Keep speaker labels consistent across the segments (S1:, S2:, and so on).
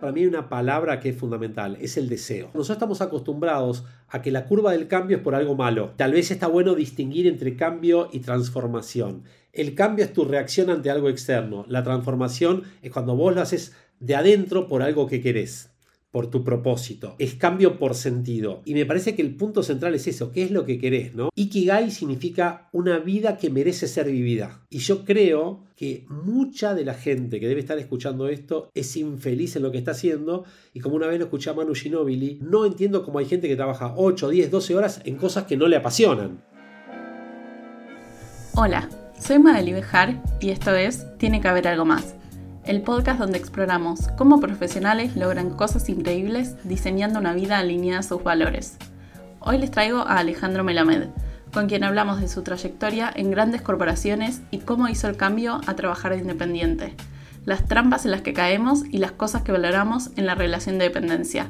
S1: para mí hay una palabra que es fundamental, es el deseo. Nosotros estamos acostumbrados a que la curva del cambio es por algo malo. Tal vez está bueno distinguir entre cambio y transformación. El cambio es tu reacción ante algo externo. La transformación es cuando vos lo haces de adentro por algo que querés por tu propósito, es cambio por sentido. Y me parece que el punto central es eso, ¿qué es lo que querés, no? Ikigai significa una vida que merece ser vivida. Y yo creo que mucha de la gente que debe estar escuchando esto es infeliz en lo que está haciendo y como una vez lo escuché a Manu Ginobili, no entiendo cómo hay gente que trabaja 8, 10, 12 horas en cosas que no le apasionan.
S2: Hola, soy Madeli Bejar y esto es Tiene que haber algo más el podcast donde exploramos cómo profesionales logran cosas increíbles diseñando una vida alineada a sus valores. Hoy les traigo a Alejandro Melamed, con quien hablamos de su trayectoria en grandes corporaciones y cómo hizo el cambio a trabajar de independiente, las trampas en las que caemos y las cosas que valoramos en la relación de dependencia,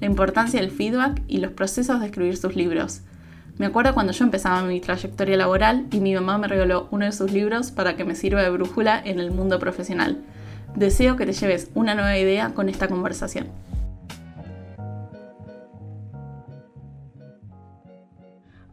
S2: la importancia del feedback y los procesos de escribir sus libros. Me acuerdo cuando yo empezaba mi trayectoria laboral y mi mamá me regaló uno de sus libros para que me sirva de brújula en el mundo profesional. Deseo que te lleves una nueva idea con esta conversación.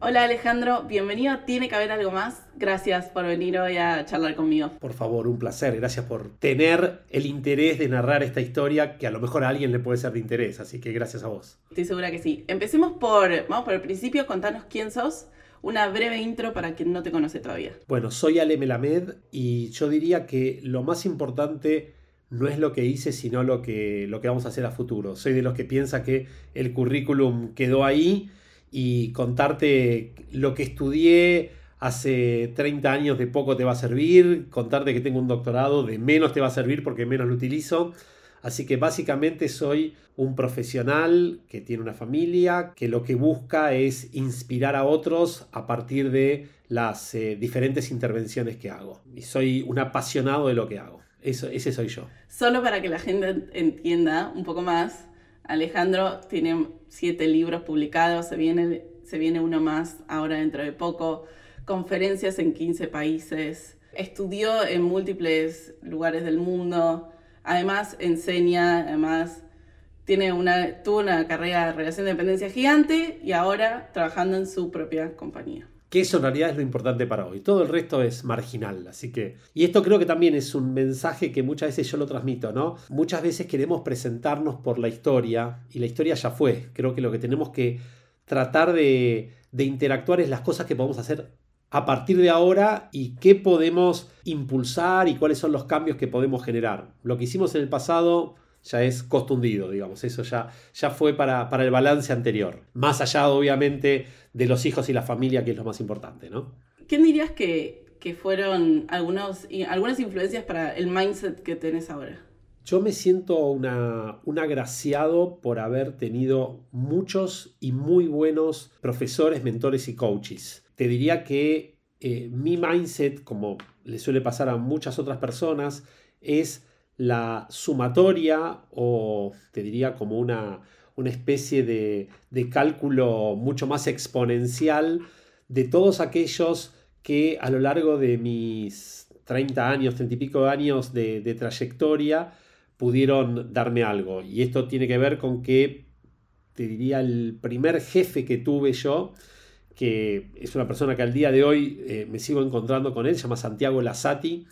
S2: Hola Alejandro, bienvenido. Tiene que haber algo más. Gracias por venir hoy a charlar conmigo.
S1: Por favor, un placer. Gracias por tener el interés de narrar esta historia que a lo mejor a alguien le puede ser de interés. Así que gracias a vos.
S2: Estoy segura que sí. Empecemos por, vamos por el principio. Contanos quién sos una breve intro para quien no te conoce todavía.
S1: Bueno, soy Ale Melamed y yo diría que lo más importante no es lo que hice, sino lo que, lo que vamos a hacer a futuro. Soy de los que piensa que el currículum quedó ahí y contarte lo que estudié hace 30 años de poco te va a servir, contarte que tengo un doctorado de menos te va a servir porque menos lo utilizo. Así que básicamente soy un profesional que tiene una familia, que lo que busca es inspirar a otros a partir de las eh, diferentes intervenciones que hago. Y soy un apasionado de lo que hago. Eso, ese soy yo.
S2: Solo para que la gente entienda un poco más, Alejandro tiene siete libros publicados, se viene, uno más ahora dentro de poco, conferencias en 15 países, estudió en múltiples lugares del mundo Además, enseña, además, tiene una, tuvo una carrera de relación de dependencia gigante y ahora trabajando en su propia compañía.
S1: Que eso en realidad es lo importante para hoy. Todo el resto es marginal. Así que. Y esto creo que también es un mensaje que muchas veces yo lo transmito, ¿no? Muchas veces queremos presentarnos por la historia y la historia ya fue. Creo que lo que tenemos que tratar de, de interactuar es las cosas que podemos hacer a partir de ahora y qué podemos impulsar y cuáles son los cambios que podemos generar. Lo que hicimos en el pasado ya es costundido, digamos, eso ya, ya fue para, para, el balance anterior, más allá obviamente de los hijos y la familia, que es lo más importante, ¿no?
S2: ¿Quién dirías que, que fueron algunos, algunas influencias para el mindset que tenés ahora?
S1: Yo me siento una, un agraciado por haber tenido muchos y muy buenos profesores, mentores y coaches te diría que eh, mi mindset, como le suele pasar a muchas otras personas, es la sumatoria o te diría como una, una especie de, cálculo mucho más exponencial de todos aquellos que a lo largo de mis 30 años, 30 y pico años de, de trayectoria pudieron darme algo. Y esto tiene que ver con que, te diría, el primer jefe que tuve yo, que es una persona que al día de hoy eh, me sigo encontrando con él, se llama Santiago Lasati,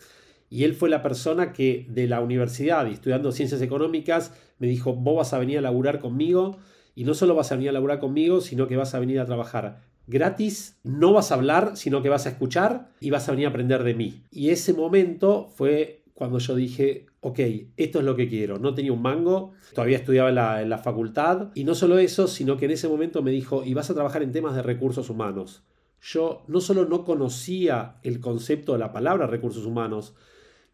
S1: y él fue la persona que de la universidad estudiando ciencias económicas me dijo, vos vas a venir a laburar conmigo, y no solo vas a venir a laburar conmigo, sino que vas a venir a trabajar gratis, no vas a hablar, sino que vas a escuchar y vas a venir a aprender de mí. Y ese momento fue cuando yo dije, ok, esto es lo que quiero. No tenía un mango, todavía estudiaba en la, facultad. Y no solo eso, sino que en ese momento me dijo, y vas a trabajar en temas de recursos humanos. Yo no solo no conocía el concepto de la palabra recursos humanos,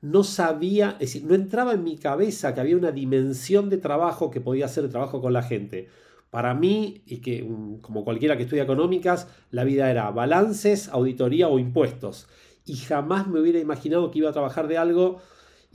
S1: no sabía, es decir, no entraba en mi cabeza que había una dimensión de trabajo que podía hacer trabajo con la gente. Para mí, y que mm, como cualquiera que estudia económicas, la vida era balances, auditoría o impuestos. Y jamás me hubiera imaginado que iba a trabajar de algo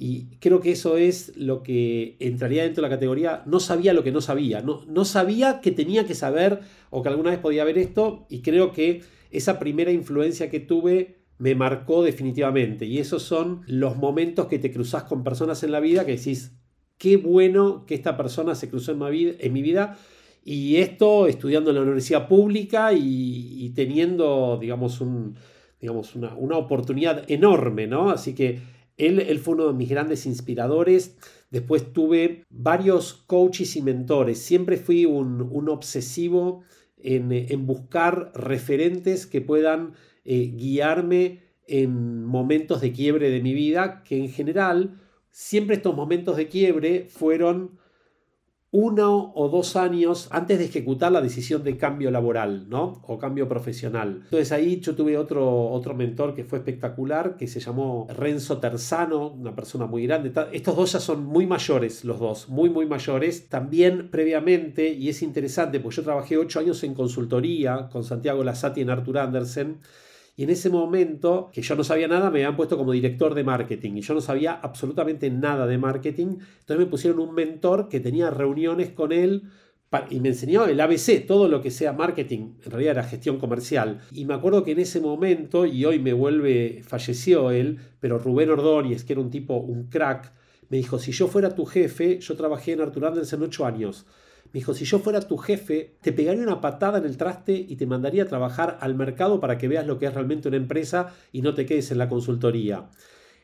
S1: y creo que eso es lo que entraría dentro de la categoría, no sabía lo que no sabía, no, no sabía que tenía que saber o que alguna vez podía ver esto y creo que esa primera influencia que tuve me marcó definitivamente. Y esos son los momentos que te cruzas con personas en la vida que decís, qué bueno que esta persona se cruzó en mi vida, en mi vida y esto estudiando en la universidad pública y, teniendo, digamos, un, digamos una, oportunidad enorme, ¿no? Así que él, fue uno de mis grandes inspiradores. Después tuve varios coaches y mentores. Siempre fui un, obsesivo en, buscar referentes que puedan eh, guiarme en momentos de quiebre de mi vida, que en general siempre estos momentos de quiebre fueron uno o dos años antes de ejecutar la decisión de cambio laboral, ¿no? O cambio profesional. Entonces ahí yo tuve otro, otro mentor que fue espectacular, que se llamó Renzo Terzano, una persona muy grande. Estos dos ya son muy mayores, los dos, muy, muy mayores. También previamente, y es interesante, porque yo trabajé ocho años en consultoría con Santiago Lassati en Arthur Andersen, y en ese momento, que yo no sabía nada, me habían puesto como director de marketing y yo no sabía absolutamente nada de marketing. Entonces me pusieron un mentor que tenía reuniones con él y me enseñó el ABC, todo lo que sea marketing, en realidad era gestión comercial. Y me acuerdo que en ese momento, y hoy me vuelve, falleció él, pero Rubén Ordóñez, que era un tipo, un crack, me dijo, si yo fuera tu jefe, yo trabajé en Artur Andersen ocho años. Me dijo, si yo fuera tu jefe, te pegaría una patada en el traste y te mandaría a trabajar al mercado para que veas lo que es realmente una empresa y no te quedes en la consultoría.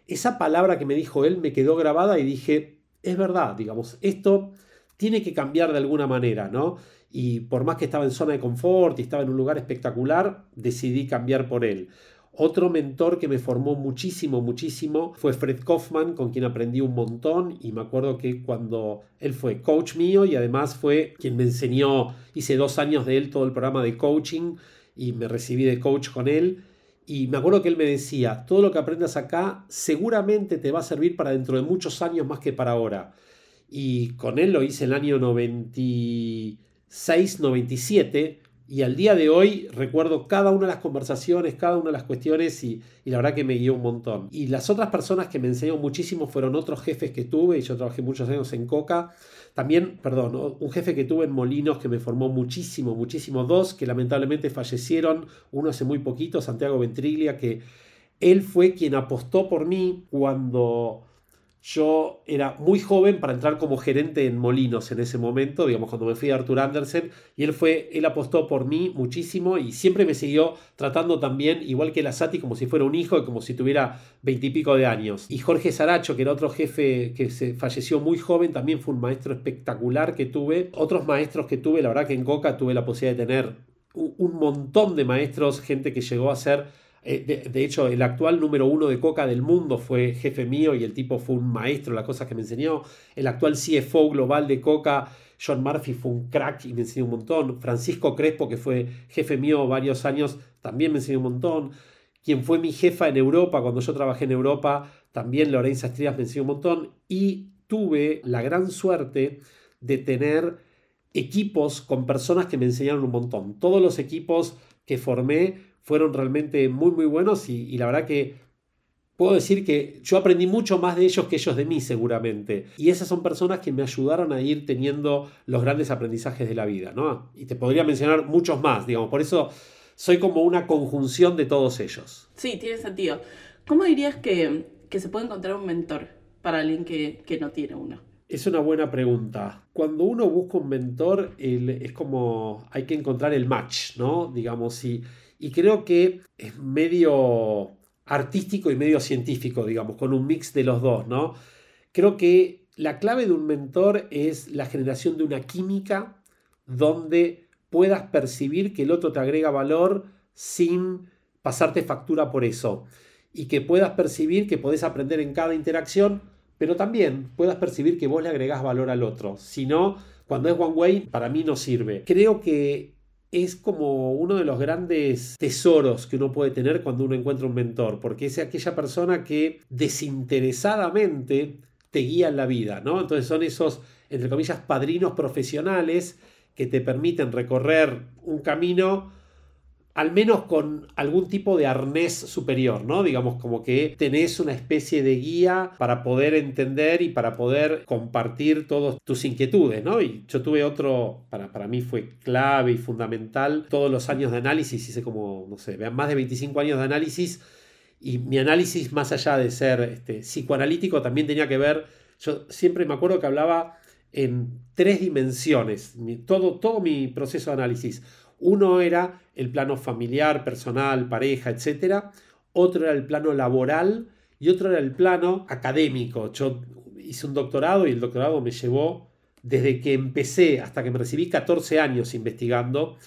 S1: Esa palabra que me dijo él me quedó grabada y dije, es verdad, digamos, esto tiene que cambiar de alguna manera, ¿no? Y por más que estaba en zona de confort y estaba en un lugar espectacular, decidí cambiar por él. Otro mentor que me formó muchísimo, muchísimo fue Fred Kaufman, con quien aprendí un montón y me acuerdo que cuando él fue coach mío y además fue quien me enseñó, hice dos años de él todo el programa de coaching y me recibí de coach con él. Y me acuerdo que él me decía, todo lo que aprendas acá seguramente te va a servir para dentro de muchos años más que para ahora. Y con él lo hice el año 96, 97 y al día de hoy recuerdo cada una de las conversaciones, cada una de las cuestiones y, la verdad que me guió un montón. Y las otras personas que me enseñaron muchísimo fueron otros jefes que tuve, y yo trabajé muchos años en Coca. También, perdón, un jefe que tuve en Molinos que me formó muchísimo, muchísimo. Dos que lamentablemente fallecieron, uno hace muy poquito, Santiago Ventriglia, que él fue quien apostó por mí cuando yo era muy joven para entrar como gerente en Molinos en ese momento, digamos, cuando me fui a Arthur Andersen, y él fue, él apostó por mí muchísimo y siempre me siguió tratando también, igual que la Sati, como si fuera un hijo y como si tuviera veintipico de años. Y Jorge Saracho, que era otro jefe que se falleció muy joven, también fue un maestro espectacular que tuve. Otros maestros que tuve, la verdad que en Coca tuve la posibilidad de tener un montón de maestros, gente que llegó a ser eh, de, hecho, el actual número uno de Coca del mundo fue jefe mío y el tipo fue un maestro, la cosa que me enseñó. El actual CFO global de Coca, John Murphy, fue un crack y me enseñó un montón. Francisco Crespo, que fue jefe mío varios años, también me enseñó un montón. Quien fue mi jefa en Europa, cuando yo trabajé en Europa, también Lorenza Estrías me enseñó un montón. Y tuve la gran suerte de tener equipos con personas que me enseñaron un montón. Todos los equipos que formé fueron realmente muy, muy buenos y, la verdad que puedo decir que yo aprendí mucho más de ellos que ellos de mí seguramente. Y esas son personas que me ayudaron a ir teniendo los grandes aprendizajes de la vida, ¿no? Y te podría mencionar muchos más, digamos, por eso soy como una conjunción de todos ellos.
S2: Sí, tiene sentido. ¿Cómo dirías que, se puede encontrar un mentor para alguien que, no tiene uno?
S1: Es una buena pregunta. Cuando uno busca un mentor, es como hay que encontrar el match, ¿no? Digamos, si y creo que es medio artístico y medio científico, digamos, con un mix de los dos, ¿no? Creo que la clave de un mentor es la generación de una química donde puedas percibir que el otro te agrega valor sin pasarte factura por eso y que puedas percibir que podés aprender en cada interacción, pero también puedas percibir que vos le agregás valor al otro. Si no, cuando es one way, para mí no sirve. Creo que es como uno de los grandes tesoros que uno puede tener cuando uno encuentra un mentor, porque es aquella persona que desinteresadamente te guía en la vida, ¿no? Entonces son esos, entre comillas, padrinos profesionales que te permiten recorrer un camino al menos con algún tipo de arnés superior, ¿no? Digamos como que tenés una especie de guía para poder entender y para poder compartir todas tus inquietudes, ¿no? Y yo tuve otro, para, para mí fue clave y fundamental, todos los años de análisis, hice como, no sé, vean, más de 25 años de análisis y mi análisis más allá de ser este, psicoanalítico también tenía que ver Yo siempre me acuerdo que hablaba en tres dimensiones, todo, todo mi proceso de análisis. Uno era el plano familiar, personal, pareja, etc. Otro era el plano laboral y otro era el plano académico. Yo hice un doctorado y el doctorado me llevó desde que empecé hasta que me recibí 14 años investigando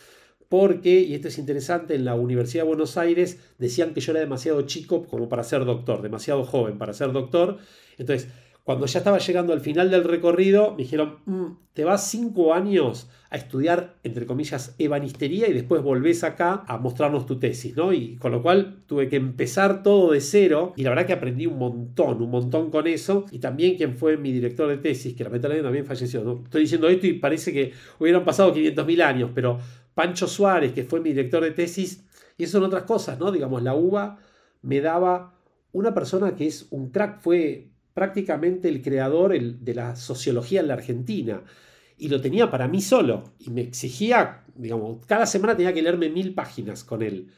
S1: porque, y esto es interesante, en la Universidad de Buenos Aires decían que yo era demasiado chico como para ser doctor, demasiado joven para ser doctor. Entonces, cuando ya estaba llegando al final del recorrido, me dijeron, mm, te vas cinco años a estudiar, entre comillas, ebanistería y después volvés acá a mostrarnos tu tesis, ¿no? Y con lo cual tuve que empezar todo de cero y la verdad que aprendí un montón, un montón con eso. Y también quien fue mi director de tesis, que lamentablemente también falleció, ¿no? Estoy diciendo esto y parece que hubieran pasado 500.000 años, pero Pancho Suárez, que fue mi director de tesis, y eso son otras cosas, ¿no? Digamos, la UBA me daba una persona que es un crack, fue prácticamente el creador de la sociología en la Argentina. Y lo tenía para mí solo. Y me exigía, digamos, cada semana tenía que leerme mil páginas con él.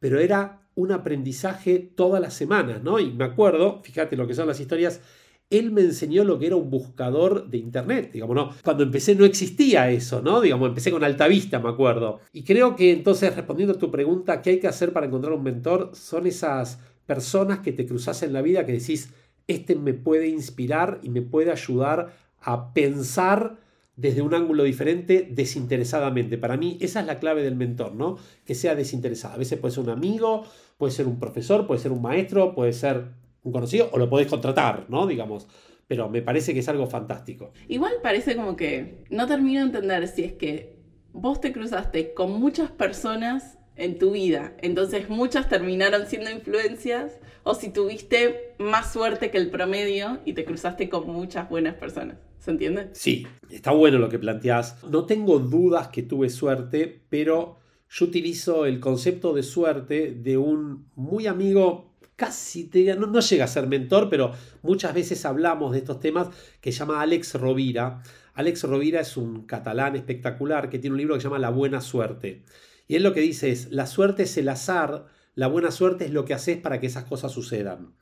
S1: Pero era un aprendizaje todas las semanas, ¿no? Y me acuerdo, fíjate lo que son las historias, él me enseñó lo que era un buscador de internet, digamos, ¿no? Cuando empecé no existía eso, ¿no? Digamos, empecé con Altavista, me acuerdo. Y creo que entonces, respondiendo a tu pregunta, ¿qué hay que hacer para encontrar un mentor? Son esas personas que te cruzas en la vida que decís, este me puede inspirar y me puede ayudar a pensar desde un ángulo diferente desinteresadamente. Para mí esa es la clave del mentor, ¿no? Que sea desinteresado. A veces puede ser un amigo, puede ser un profesor, puede ser un maestro, puede ser un conocido o lo podés contratar, ¿no? Digamos. Pero me parece que es algo fantástico.
S2: Igual parece como que no termino de entender si es que vos te cruzaste con muchas personas en tu vida, entonces muchas terminaron siendo influencias o si tuviste más suerte que el promedio y te cruzaste con muchas buenas personas. ¿Se entiende?
S1: Sí, está bueno lo que planteás. No tengo dudas que tuve suerte, pero yo utilizo el concepto de suerte de un muy amigo, casi no, no llega a ser mentor, pero muchas veces hablamos de estos temas, que se llama Alex Rovira. Alex Rovira es un catalán espectacular que tiene un libro que se llama La Buena Suerte. Y él lo que dice es, la suerte es el azar la buena suerte es lo que haces para que esas cosas sucedan.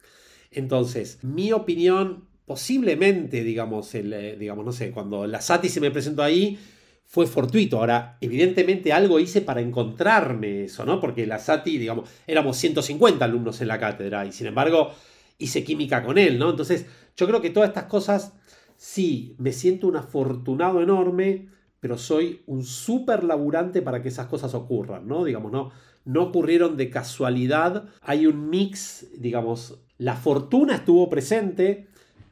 S1: Entonces, mi opinión, posiblemente, digamos, el, eh, digamos, no sé, cuando la Sati se me presentó ahí, fue fortuito. Ahora, evidentemente algo hice para encontrarme eso, ¿no? Porque la Sati, digamos, éramos 150 alumnos en la cátedra y sin embargo hice química con él, ¿no? Entonces, yo creo que todas estas cosas, sí, me siento un afortunado enorme, pero soy un súper laburante para que esas cosas ocurran, ¿no? Digamos, no, no ocurrieron de casualidad, hay un mix, digamos, la fortuna estuvo presente,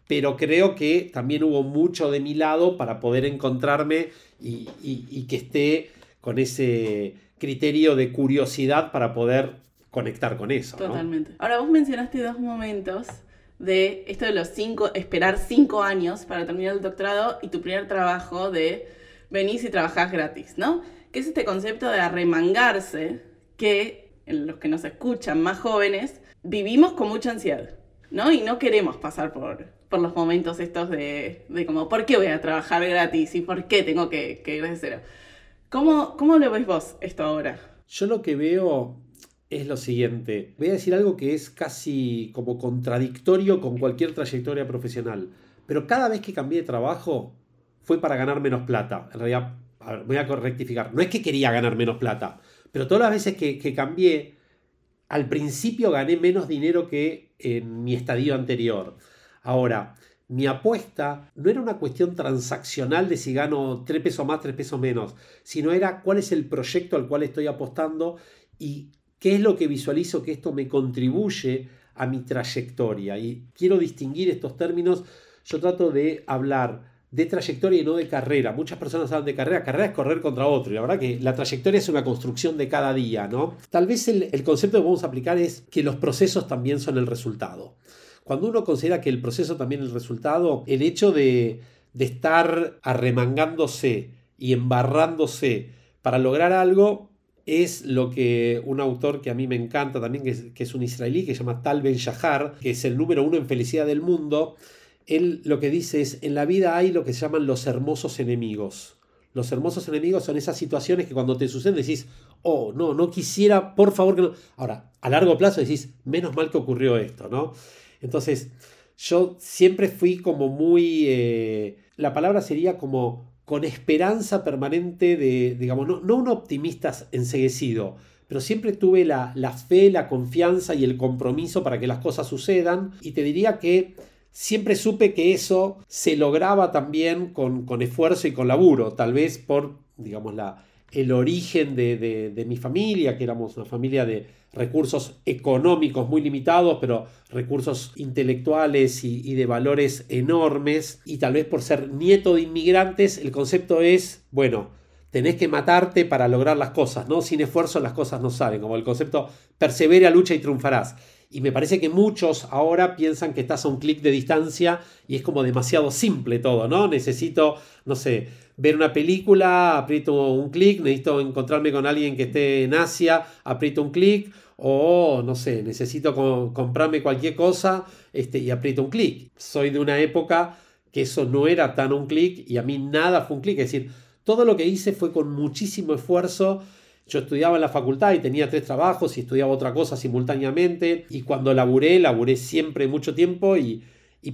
S1: pero creo que también hubo mucho de mi lado para poder encontrarme y, que esté con ese criterio de curiosidad para poder conectar con eso.
S2: Totalmente. Ahora vos mencionaste dos momentos de esto de los cinco, esperar cinco años para terminar el doctorado y tu primer trabajo de venís y trabajás gratis, ¿no? Que es este concepto de arremangarse que los que nos escuchan más jóvenes vivimos con mucha ansiedad, ¿no? Y no queremos pasar por, por los momentos estos de, de, como, ¿por qué voy a trabajar gratis? ¿Y por qué tengo que, ir de cero? ¿Cómo, ¿Cómo lo ves vos esto ahora?
S1: Yo lo que veo es lo siguiente. Voy a decir algo que es casi como contradictorio con cualquier trayectoria profesional. Pero cada vez que cambié de trabajo fue para ganar menos plata. En realidad, voy a rectificar. No es que quería ganar menos plata. Pero todas las veces que, cambié, al principio gané menos dinero que en mi estadio anterior. Ahora, mi apuesta no era una cuestión transaccional de si gano 3 pesos más, 3 pesos menos, sino era cuál es el proyecto al cual estoy apostando y qué es lo que visualizo que esto me contribuye a mi trayectoria. Y quiero distinguir estos términos. Yo trato de hablar de trayectoria y no de carrera. Muchas personas hablan de carrera, carrera es correr contra otro. Y la verdad que la trayectoria es una construcción de cada día, ¿no? Tal vez el, concepto que vamos a aplicar es que los procesos también son el resultado. Cuando uno considera que el proceso también es el resultado, el hecho de, estar arremangándose y embarrándose para lograr algo es lo que un autor que a mí me encanta también, que es, que es un israelí, que se llama Tal Ben Shahar, que es el número uno en felicidad del mundo, él lo que dice es, en la vida hay lo que se llaman los hermosos enemigos. Los hermosos enemigos son esas situaciones que cuando te suceden decís, oh, no, no quisiera, por favor que no. Ahora, a largo plazo decís, menos mal que ocurrió esto, ¿no? Entonces, yo siempre fui como muy, eh, la palabra sería como con esperanza permanente de, digamos, no, no un optimista enseguecido, pero siempre tuve la, fe, la confianza y el compromiso para que las cosas sucedan. Y te diría que siempre supe que eso se lograba también con, esfuerzo y con laburo, tal vez por, digamos, el origen de, mi familia, que éramos una familia de recursos económicos muy limitados, pero recursos intelectuales y, y, de valores enormes. Y tal vez por ser nieto de inmigrantes, el concepto es, bueno, tenés que matarte para lograr las cosas, ¿no? Sin esfuerzo las cosas no salen, como el concepto persevera, lucha y triunfarás. Y me parece que muchos ahora piensan que estás a un clic de distancia y es como demasiado simple todo, ¿no? Necesito, no sé, ver una película, aprieto un clic, necesito encontrarme con alguien que esté en Asia, aprieto un clic, o no sé, necesito comprarme cualquier cosa este, y aprieto un clic. Soy de una época que eso no era tan un clic y a mí nada fue un clic, es decir, todo lo que hice fue con muchísimo esfuerzo. Yo estudiaba en la facultad y tenía tres trabajos y estudiaba otra cosa simultáneamente. Y cuando laburé, laburé siempre mucho tiempo y,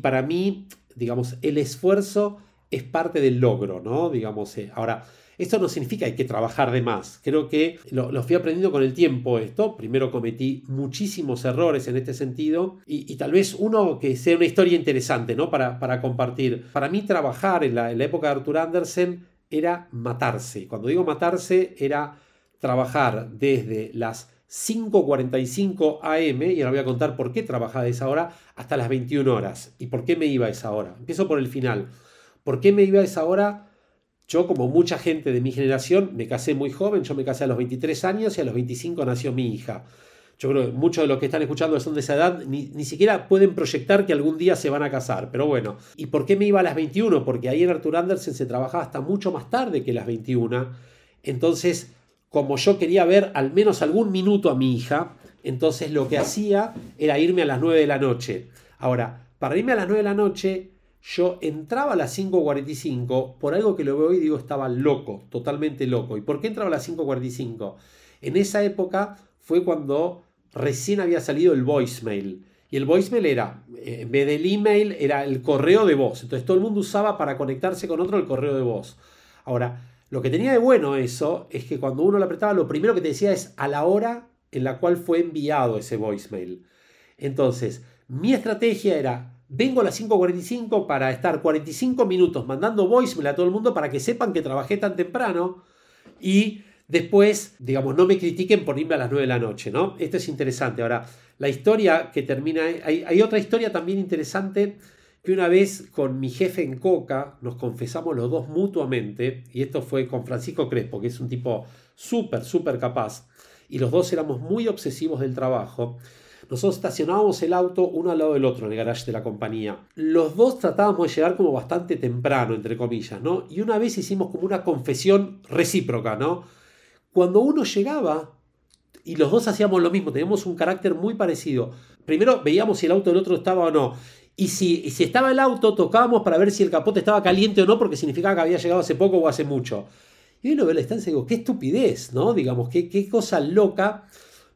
S1: para mí, digamos, el esfuerzo es parte del logro, ¿no? Digamos, eh, ahora, esto no significa que hay que trabajar de más. Creo que lo, fui aprendiendo con el tiempo esto. Primero cometí muchísimos errores en este sentido y, tal vez uno que sea una historia interesante, ¿no? Para, para compartir. Para mí trabajar en la, en la época de Arthur Andersen era matarse. Cuando digo matarse era trabajar desde las 5.45 am, y ahora voy a contar por qué trabajaba a esa hora, hasta las 21 horas. ¿Y por qué me iba a esa hora? Empiezo por el final. ¿Por qué me iba a esa hora? Yo, como mucha gente de mi generación, me casé muy joven, yo me casé a los 23 años y a los 25 nació mi hija. Yo creo que muchos de los que están escuchando son de esa edad, ni, siquiera pueden proyectar que algún día se van a casar. Pero bueno, ¿y por qué me iba a las 21? Porque ahí en Arthur Andersen se trabajaba hasta mucho más tarde que las 21. Entonces, como yo quería ver al menos algún minuto a mi hija, entonces lo que hacía era irme a las 9 de la noche. Ahora, para irme a las 9 de la noche, yo entraba a las 5.45 por algo que lo veo y digo estaba loco, totalmente loco. ¿Y por qué entraba a las 5.45? En esa época fue cuando recién había salido el voicemail. Y el voicemail era, eh, en vez del email, era el correo de voz. Entonces todo el mundo usaba para conectarse con otro el correo de voz. Ahora, lo que tenía de bueno eso es que cuando uno lo apretaba, lo primero que te decía es a la hora en la cual fue enviado ese voicemail. Entonces, mi estrategia era, vengo a las 5.45 para estar 45 minutos mandando voicemail a todo el mundo para que sepan que trabajé tan temprano y Después, digamos, no me critiquen por irme a las 9 de la noche, ¿no? Esto es interesante. Ahora, la historia que termina, hay, otra historia también interesante que una vez con mi jefe en Coca nos confesamos los dos mutuamente, y esto fue con Francisco Crespo, que es un tipo súper, súper capaz, y los dos éramos muy obsesivos del trabajo. Nosotros estacionábamos el auto uno al lado del otro en el garage de la compañía. Los dos tratábamos de llegar como bastante temprano, entre comillas, ¿no? Y una vez hicimos como una confesión recíproca, ¿no? Cuando uno llegaba y los dos hacíamos lo mismo, teníamos un carácter muy parecido. Primero veíamos si el auto del otro estaba o no. Y si, estaba el auto, tocábamos para ver si el capote estaba caliente o no, porque significaba que había llegado hace poco o hace mucho. Y uno ve la estancia y digo, qué estupidez, ¿no? Digamos, qué, qué cosa loca.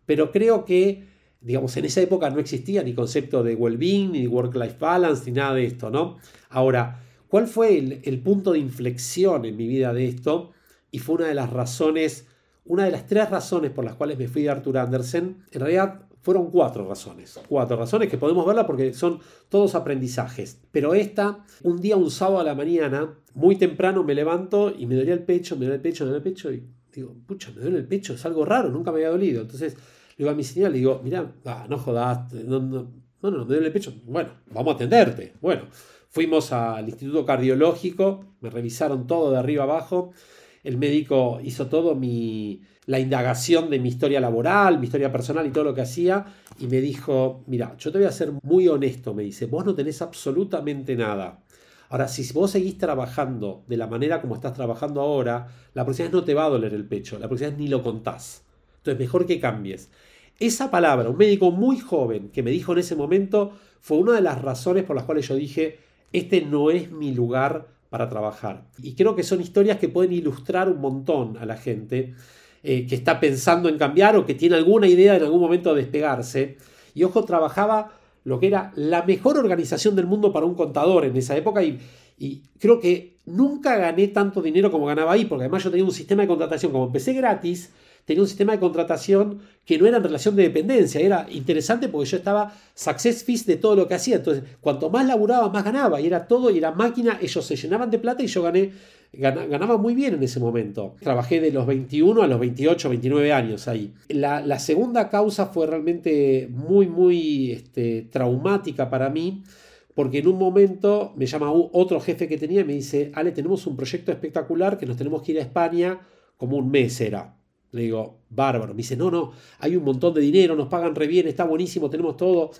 S1: Pero creo que, digamos, en esa época no existía ni concepto de well-being, ni work-life balance, ni nada de esto, ¿no? Ahora, ¿cuál fue el, el punto de inflexión en mi vida de esto? Y fue una de las razones una de las tres razones por las cuales me fui de Arthur Andersen, en realidad fueron cuatro razones. Cuatro razones que podemos verla porque son todos aprendizajes. Pero esta, un día, un sábado a la mañana, muy temprano me levanto y me dolía el pecho, me duele el pecho, me duele el pecho y digo, pucha, me duele el pecho, es algo raro, nunca me había dolido. Entonces le digo a mi señora, le digo, mira, ah, no jodas, no, no, no, no, me duele el pecho. Bueno, vamos a atenderte. Bueno, fuimos al Instituto Cardiológico, me revisaron todo de arriba abajo el médico hizo todo mi, la indagación de mi historia laboral, mi historia personal y todo lo que hacía, y me dijo, mira, yo te voy a ser muy honesto, me dice, vos no tenés absolutamente nada. Ahora, si vos seguís trabajando de la manera como estás trabajando ahora, la próxima no te va a doler el pecho, la próxima vez ni lo contás. Entonces, mejor que cambies. Esa palabra, un médico muy joven que me dijo en ese momento, fue una de las razones por las cuales yo dije, este no es mi lugar para trabajar. Y creo que son historias que pueden ilustrar un montón a la gente eh, que está pensando en cambiar o que tiene alguna idea en algún momento de despegarse. Y ojo, trabajaba lo que era la mejor organización del mundo para un contador en esa época y, y creo que nunca gané tanto dinero como ganaba ahí, porque además yo tenía un sistema de contratación, como empecé gratis, tenía un sistema de contratación que no era en relación de dependencia, era interesante porque yo estaba success fees de todo lo que hacía, entonces cuanto más laburaba, más ganaba, y era todo, y era máquina, ellos se llenaban de plata y yo gané, ganaba muy bien en ese momento. Trabajé de los 21 a los 28, 29 años ahí. La, segunda causa fue realmente muy, muy este, traumática para mí, porque en un momento me llama otro jefe que tenía y me dice, Ale, tenemos un proyecto espectacular que nos tenemos que ir a España como un mes era. Le digo, bárbaro. Me dice, no, no, hay un montón de dinero, nos pagan re bien, está buenísimo, tenemos todo.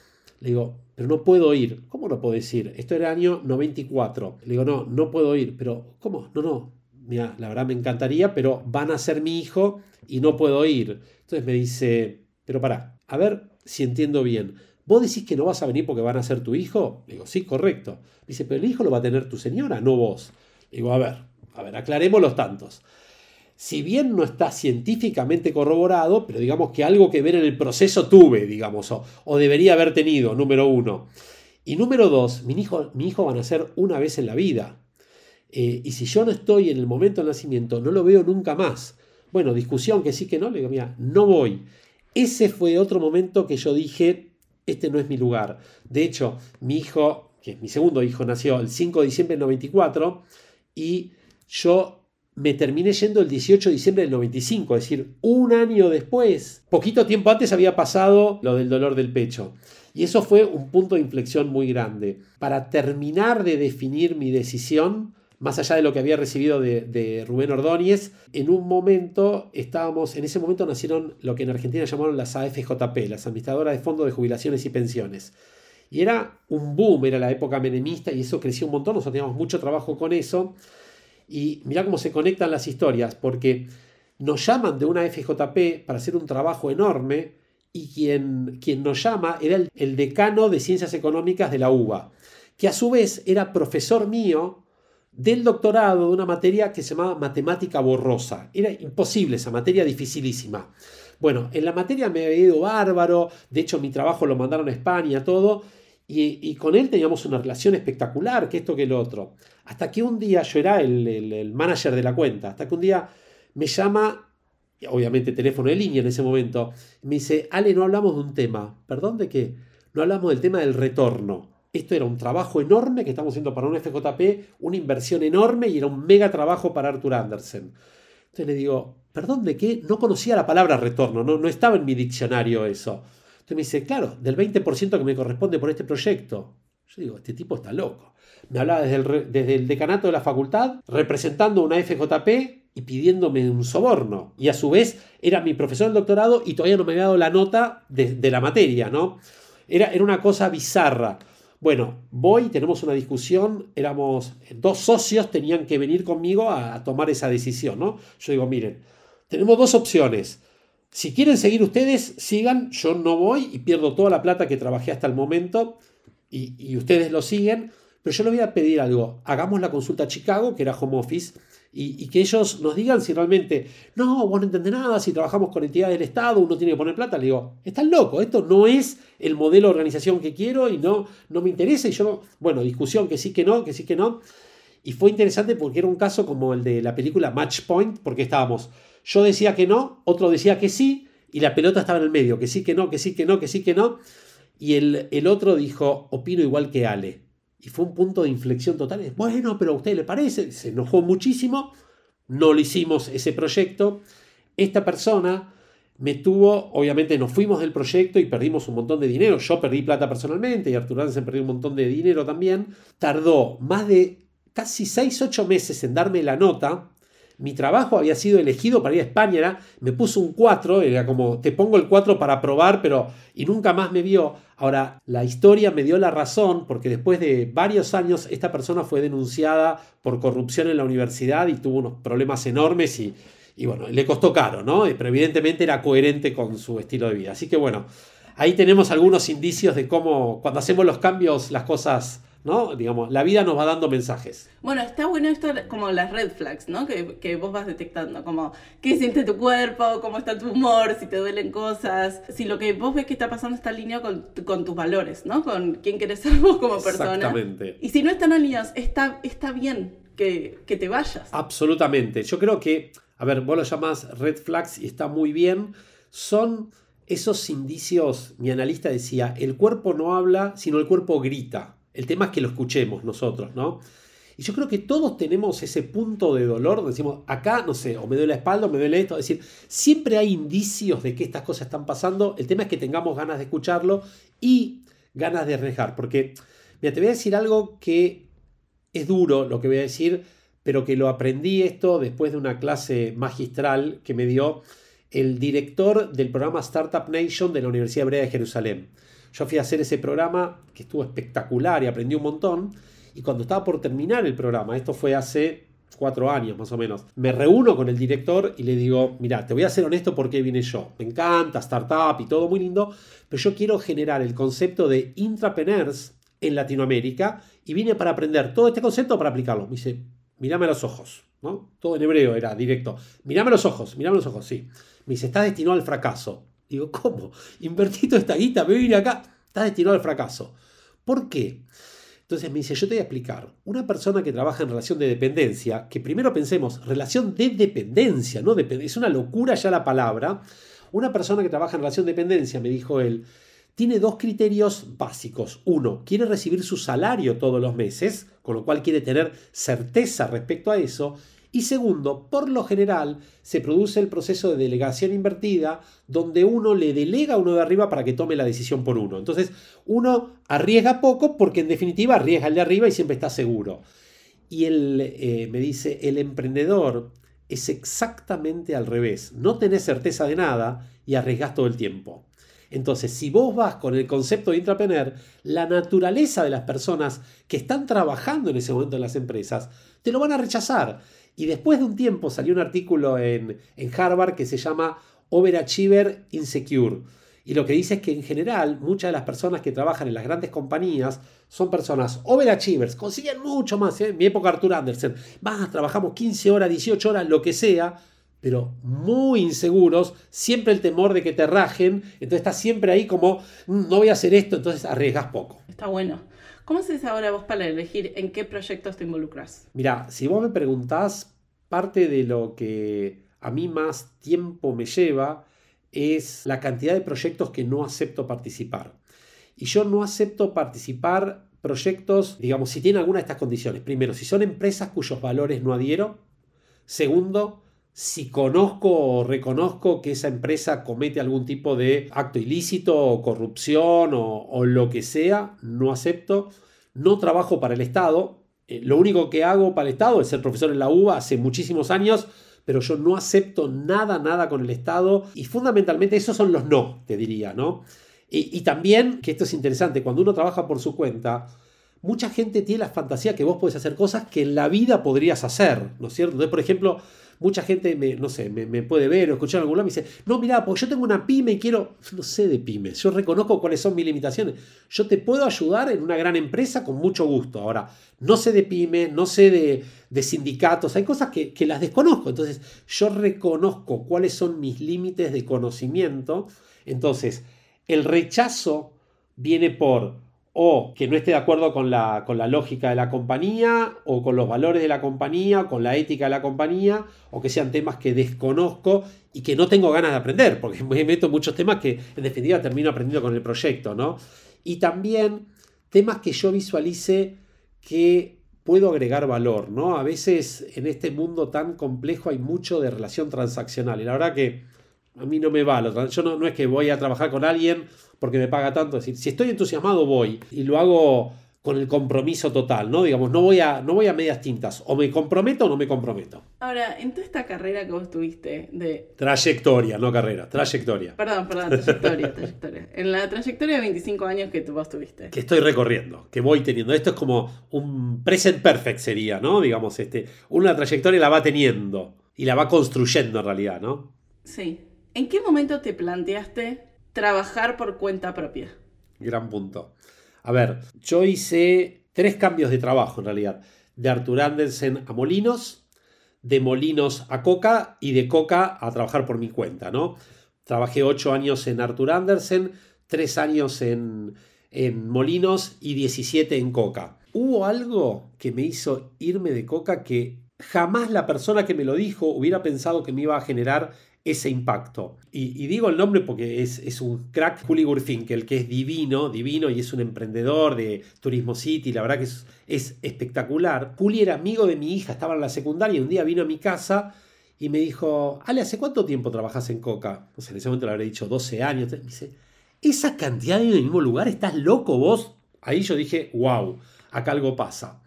S1: Le digo, pero no puedo ir. ¿Cómo no puedo ir? Esto era año 94. Le digo, no, no puedo ir. Pero, ¿cómo? No, no. Mira, la verdad me encantaría, pero van a ser mi hijo y no puedo ir. Entonces me dice, pero pará, a ver si entiendo bien. ¿Vos decís que no vas a venir porque van a ser tu hijo? Le digo, sí, correcto. Me dice, pero el hijo lo va a tener tu señora, no vos. Le digo, a ver, a ver, aclaremos los tantos si bien no está científicamente corroborado, pero digamos que algo que ver en el proceso tuve, digamos, o, debería haber tenido, número uno. Y número dos, mi hijo, mi hijo va a nacer una vez en la vida. Eh, y si yo no estoy en el momento del nacimiento, no lo veo nunca más. Bueno, discusión que sí que no, le digo, mira, no voy. Ese fue otro momento que yo dije, este no es mi lugar. De hecho, mi hijo, que es mi segundo hijo, nació el 5 de diciembre del 94 y yo me terminé yendo el 18 de diciembre del 95, es decir, un año después. Poquito tiempo antes había pasado lo del dolor del pecho. Y eso fue un punto de inflexión muy grande. Para terminar de definir mi decisión, más allá de lo que había recibido de, Rubén Ordóñez, en un momento estábamos, en ese momento nacieron lo que en Argentina llamaron las AFJP, las Administradoras de Fondos de Jubilaciones y Pensiones. Y era un boom, era la época menemista y eso creció un montón, nosotros teníamos mucho trabajo con eso. Y mira cómo se conectan las historias, porque nos llaman de una FJP para hacer un trabajo enorme y quien, quien nos llama era el, decano de Ciencias Económicas de la UBA, que a su vez era profesor mío del doctorado de una materia que se llamaba matemática borrosa. Era imposible esa materia, dificilísima. Bueno, en la materia me había ido bárbaro, de hecho mi trabajo lo mandaron a España, todo, y, con él teníamos una relación espectacular, que esto que el otro. Hasta que un día, yo era el, manager de la cuenta, hasta que un día me llama, obviamente teléfono de línea en ese momento, me dice, Ale, no hablamos de un tema. ¿Perdón de qué? No hablamos del tema del retorno. Esto era un trabajo enorme que estamos haciendo para un FJP, una inversión enorme y era un mega trabajo para Arthur Andersen. Entonces le digo, ¿perdón de qué? No conocía la palabra retorno, no, no estaba en mi diccionario eso. Entonces me dice, claro, del 20% que me corresponde por este proyecto. Yo digo, este tipo está loco. Me hablaba desde el, decanato de la facultad, representando una FJP y pidiéndome un soborno. Y a su vez era mi profesor del doctorado y todavía no me había dado la nota de, la materia, ¿no? Era, era una cosa bizarra. Bueno, voy, tenemos una discusión, éramos dos socios, tenían que venir conmigo a, tomar esa decisión, ¿no? Yo digo, miren, tenemos dos opciones. Si quieren seguir ustedes, sigan, yo no voy y pierdo toda la plata que trabajé hasta el momento y, ustedes lo siguen, pero yo le voy a pedir algo, hagamos la consulta a Chicago, que era home office, y, que ellos nos digan si realmente, no, vos no entendés nada, si trabajamos con entidades del Estado, uno tiene que poner plata. Le digo, están loco, esto no es el modelo de organización que quiero y no, no me interesa. Y yo, bueno, discusión que sí que no, que sí que no. Y fue interesante porque era un caso como el de la película Match Point, porque estábamos yo decía que no, otro decía que sí, y la pelota estaba en el medio, que sí, que no, que sí, que no, que sí, que no. Y el, el otro dijo, opino igual que Ale. Y fue un punto de inflexión total. Bueno, pero a usted le parece, se enojó muchísimo, no lo hicimos ese proyecto. Esta persona me tuvo, obviamente nos fuimos del proyecto y perdimos un montón de dinero. Yo perdí plata personalmente y Arturo Hansen perdió un montón de dinero también. Tardó más de casi 6, 8 meses en darme la nota mi trabajo había sido elegido para ir a España, me puso un 4, era como, te pongo el 4 para probar, pero, y nunca más me vio. Ahora, la historia me dio la razón porque después de varios años esta persona fue denunciada por corrupción en la universidad y tuvo unos problemas enormes y, y bueno, le costó caro, ¿no? Pero evidentemente era coherente con su estilo de vida. Así que bueno, ahí tenemos algunos indicios de cómo cuando hacemos los cambios las cosas ¿no? Digamos, la vida nos va dando mensajes.
S2: Bueno, está bueno esto como las red flags, ¿no? Que, que, vos vas detectando, como qué siente tu cuerpo, cómo está tu humor, si te duelen cosas, si lo que vos ves que está pasando está alineado con, con tus valores, ¿no? Con quién querés ser vos como persona.
S1: Exactamente.
S2: Y si no están alineados, está, está bien que, que te vayas.
S1: Absolutamente. Yo creo que, a ver, vos lo llamás red flags y está muy bien. Son esos indicios, mi analista decía, el cuerpo no habla, sino el cuerpo grita. El tema es que lo escuchemos nosotros, ¿no? Y yo creo que todos tenemos ese punto de dolor, decimos, acá, no sé, o me duele la espalda, o me duele esto, es decir, siempre hay indicios de que estas cosas están pasando, el tema es que tengamos ganas de escucharlo y ganas de arriesgar, porque, mira, te voy a decir algo que es duro lo que voy a decir, pero que lo aprendí esto después de una clase magistral que me dio el director del programa Startup Nation de la Universidad Hebrea de Jerusalén. Yo fui a hacer ese programa que estuvo espectacular y aprendí un montón. Y cuando estaba por terminar el programa, esto fue hace cuatro años más o menos, me reúno con el director y le digo, mira, te voy a ser honesto porque vine yo. Me encanta startup y todo muy lindo, pero yo quiero generar el concepto de intrapreneurs en Latinoamérica y vine para aprender todo este concepto para aplicarlo. Me dice, mírame a los ojos, ¿no? Todo en hebreo era directo. Mírame a los ojos, mírame a los ojos, sí. Me dice, estás destinado al fracaso. Digo, ¿cómo? Invertí toda esta guita, me vine acá, estás destinado al fracaso. ¿Por qué? Entonces me dice, yo te voy a explicar. Una persona que trabaja en relación de dependencia, que primero pensemos, relación de dependencia, no es una locura ya la palabra. Una persona que trabaja en relación de dependencia, me dijo él, tiene dos criterios básicos. Uno, quiere recibir su salario todos los meses, con lo cual quiere tener certeza respecto a eso. Y segundo, por lo general se produce el proceso de delegación invertida donde uno le delega a uno de arriba para que tome la decisión por uno. Entonces uno arriesga poco porque en definitiva arriesga el de arriba y siempre está seguro. Y él eh, me dice, el emprendedor es exactamente al revés. No tenés certeza de nada y arriesgas todo el tiempo. Entonces, si vos vas con el concepto de intraprener, la naturaleza de las personas que están trabajando en ese momento en las empresas, te lo van a rechazar. Y después de un tiempo salió un artículo en, Harvard que se llama Overachiever Insecure. Y lo que dice es que en general muchas de las personas que trabajan en las grandes compañías son personas overachievers, consiguen mucho más. ¿eh? En mi época Arthur Andersen, más, trabajamos 15 horas, 18 horas, lo que sea, pero muy inseguros, siempre el temor de que te rajen, entonces estás siempre ahí como, mm, no voy a hacer esto, entonces arriesgas poco.
S2: Está bueno. ¿Cómo haces ahora vos para elegir en qué proyectos te involucras?
S1: Mira, si vos me preguntás, parte de lo que a mí más tiempo me lleva es la cantidad de proyectos que no acepto participar. Y yo no acepto participar proyectos, digamos, si tienen alguna de estas condiciones. Primero, si son empresas cuyos valores no adhiero. Segundo, si conozco o reconozco que esa empresa comete algún tipo de acto ilícito o corrupción o, lo que sea, no acepto. No trabajo para el Estado. Eh, lo único que hago para el Estado es ser profesor en la UBA hace muchísimos años, pero yo no acepto nada, nada con el Estado. Y fundamentalmente esos son los no, te diría, ¿no? Y, y también, que esto es interesante, cuando uno trabaja por su cuenta, mucha gente tiene la fantasía que vos podés hacer cosas que en la vida podrías hacer, ¿no es cierto? Entonces, por ejemplo, mucha gente, me, no sé, me, puede ver o escuchar algún lado y me dice, no, mira, porque yo tengo una pyme y quiero, no sé de pymes, yo reconozco cuáles son mis limitaciones. Yo te puedo ayudar en una gran empresa con mucho gusto. Ahora, no sé de pyme, no sé de, de sindicatos, hay cosas que, que las desconozco. Entonces, yo reconozco cuáles son mis límites de conocimiento. Entonces, el rechazo viene por o que no esté de acuerdo con la, con la, lógica de la compañía, o con los valores de la compañía, o con la ética de la compañía, o que sean temas que desconozco y que no tengo ganas de aprender, porque me meto muchos temas que en definitiva termino aprendiendo con el proyecto, ¿no? Y también temas que yo visualice que puedo agregar valor, ¿no? A veces en este mundo tan complejo hay mucho de relación transaccional, y la verdad que a mí no me va, yo no, no es que voy a trabajar con alguien porque me paga tanto. Es decir, si estoy entusiasmado, voy y lo hago con el compromiso total, ¿no? Digamos, no voy a, no voy a medias tintas. O me comprometo o no me comprometo.
S2: Ahora, en toda esta carrera que vos tuviste de...
S1: Trayectoria, no carrera, trayectoria.
S2: Perdón, perdón, trayectoria, trayectoria. En la trayectoria de 25 años que vos tuviste.
S1: Que estoy recorriendo, que voy teniendo. Esto es como un present perfect sería, ¿no? Digamos, este, una trayectoria la va teniendo y la va construyendo en realidad, ¿no?
S2: Sí. ¿En qué momento te planteaste trabajar por cuenta propia?
S1: Gran punto. A ver, yo hice tres cambios de trabajo en realidad. De Arthur Andersen a Molinos, de Molinos a Coca y de Coca a trabajar por mi cuenta, ¿no? Trabajé ocho años en Arthur Andersen, tres años en, en Molinos y 17 en Coca. Hubo algo que me hizo irme de Coca que jamás la persona que me lo dijo hubiera pensado que me iba a generar ese impacto. Y, digo el nombre porque es, un crack, Juli Gurfinkel, que es divino, divino y es un emprendedor de Turismo City, la verdad que es, espectacular. Juli era amigo de mi hija, estaba en la secundaria y un día vino a mi casa y me dijo, Ale, ¿hace cuánto tiempo trabajas en Coca? en ese momento le habré dicho 12 años. Me dice, esa cantidad en el mismo lugar, estás loco vos. Ahí yo dije, wow, acá algo pasa.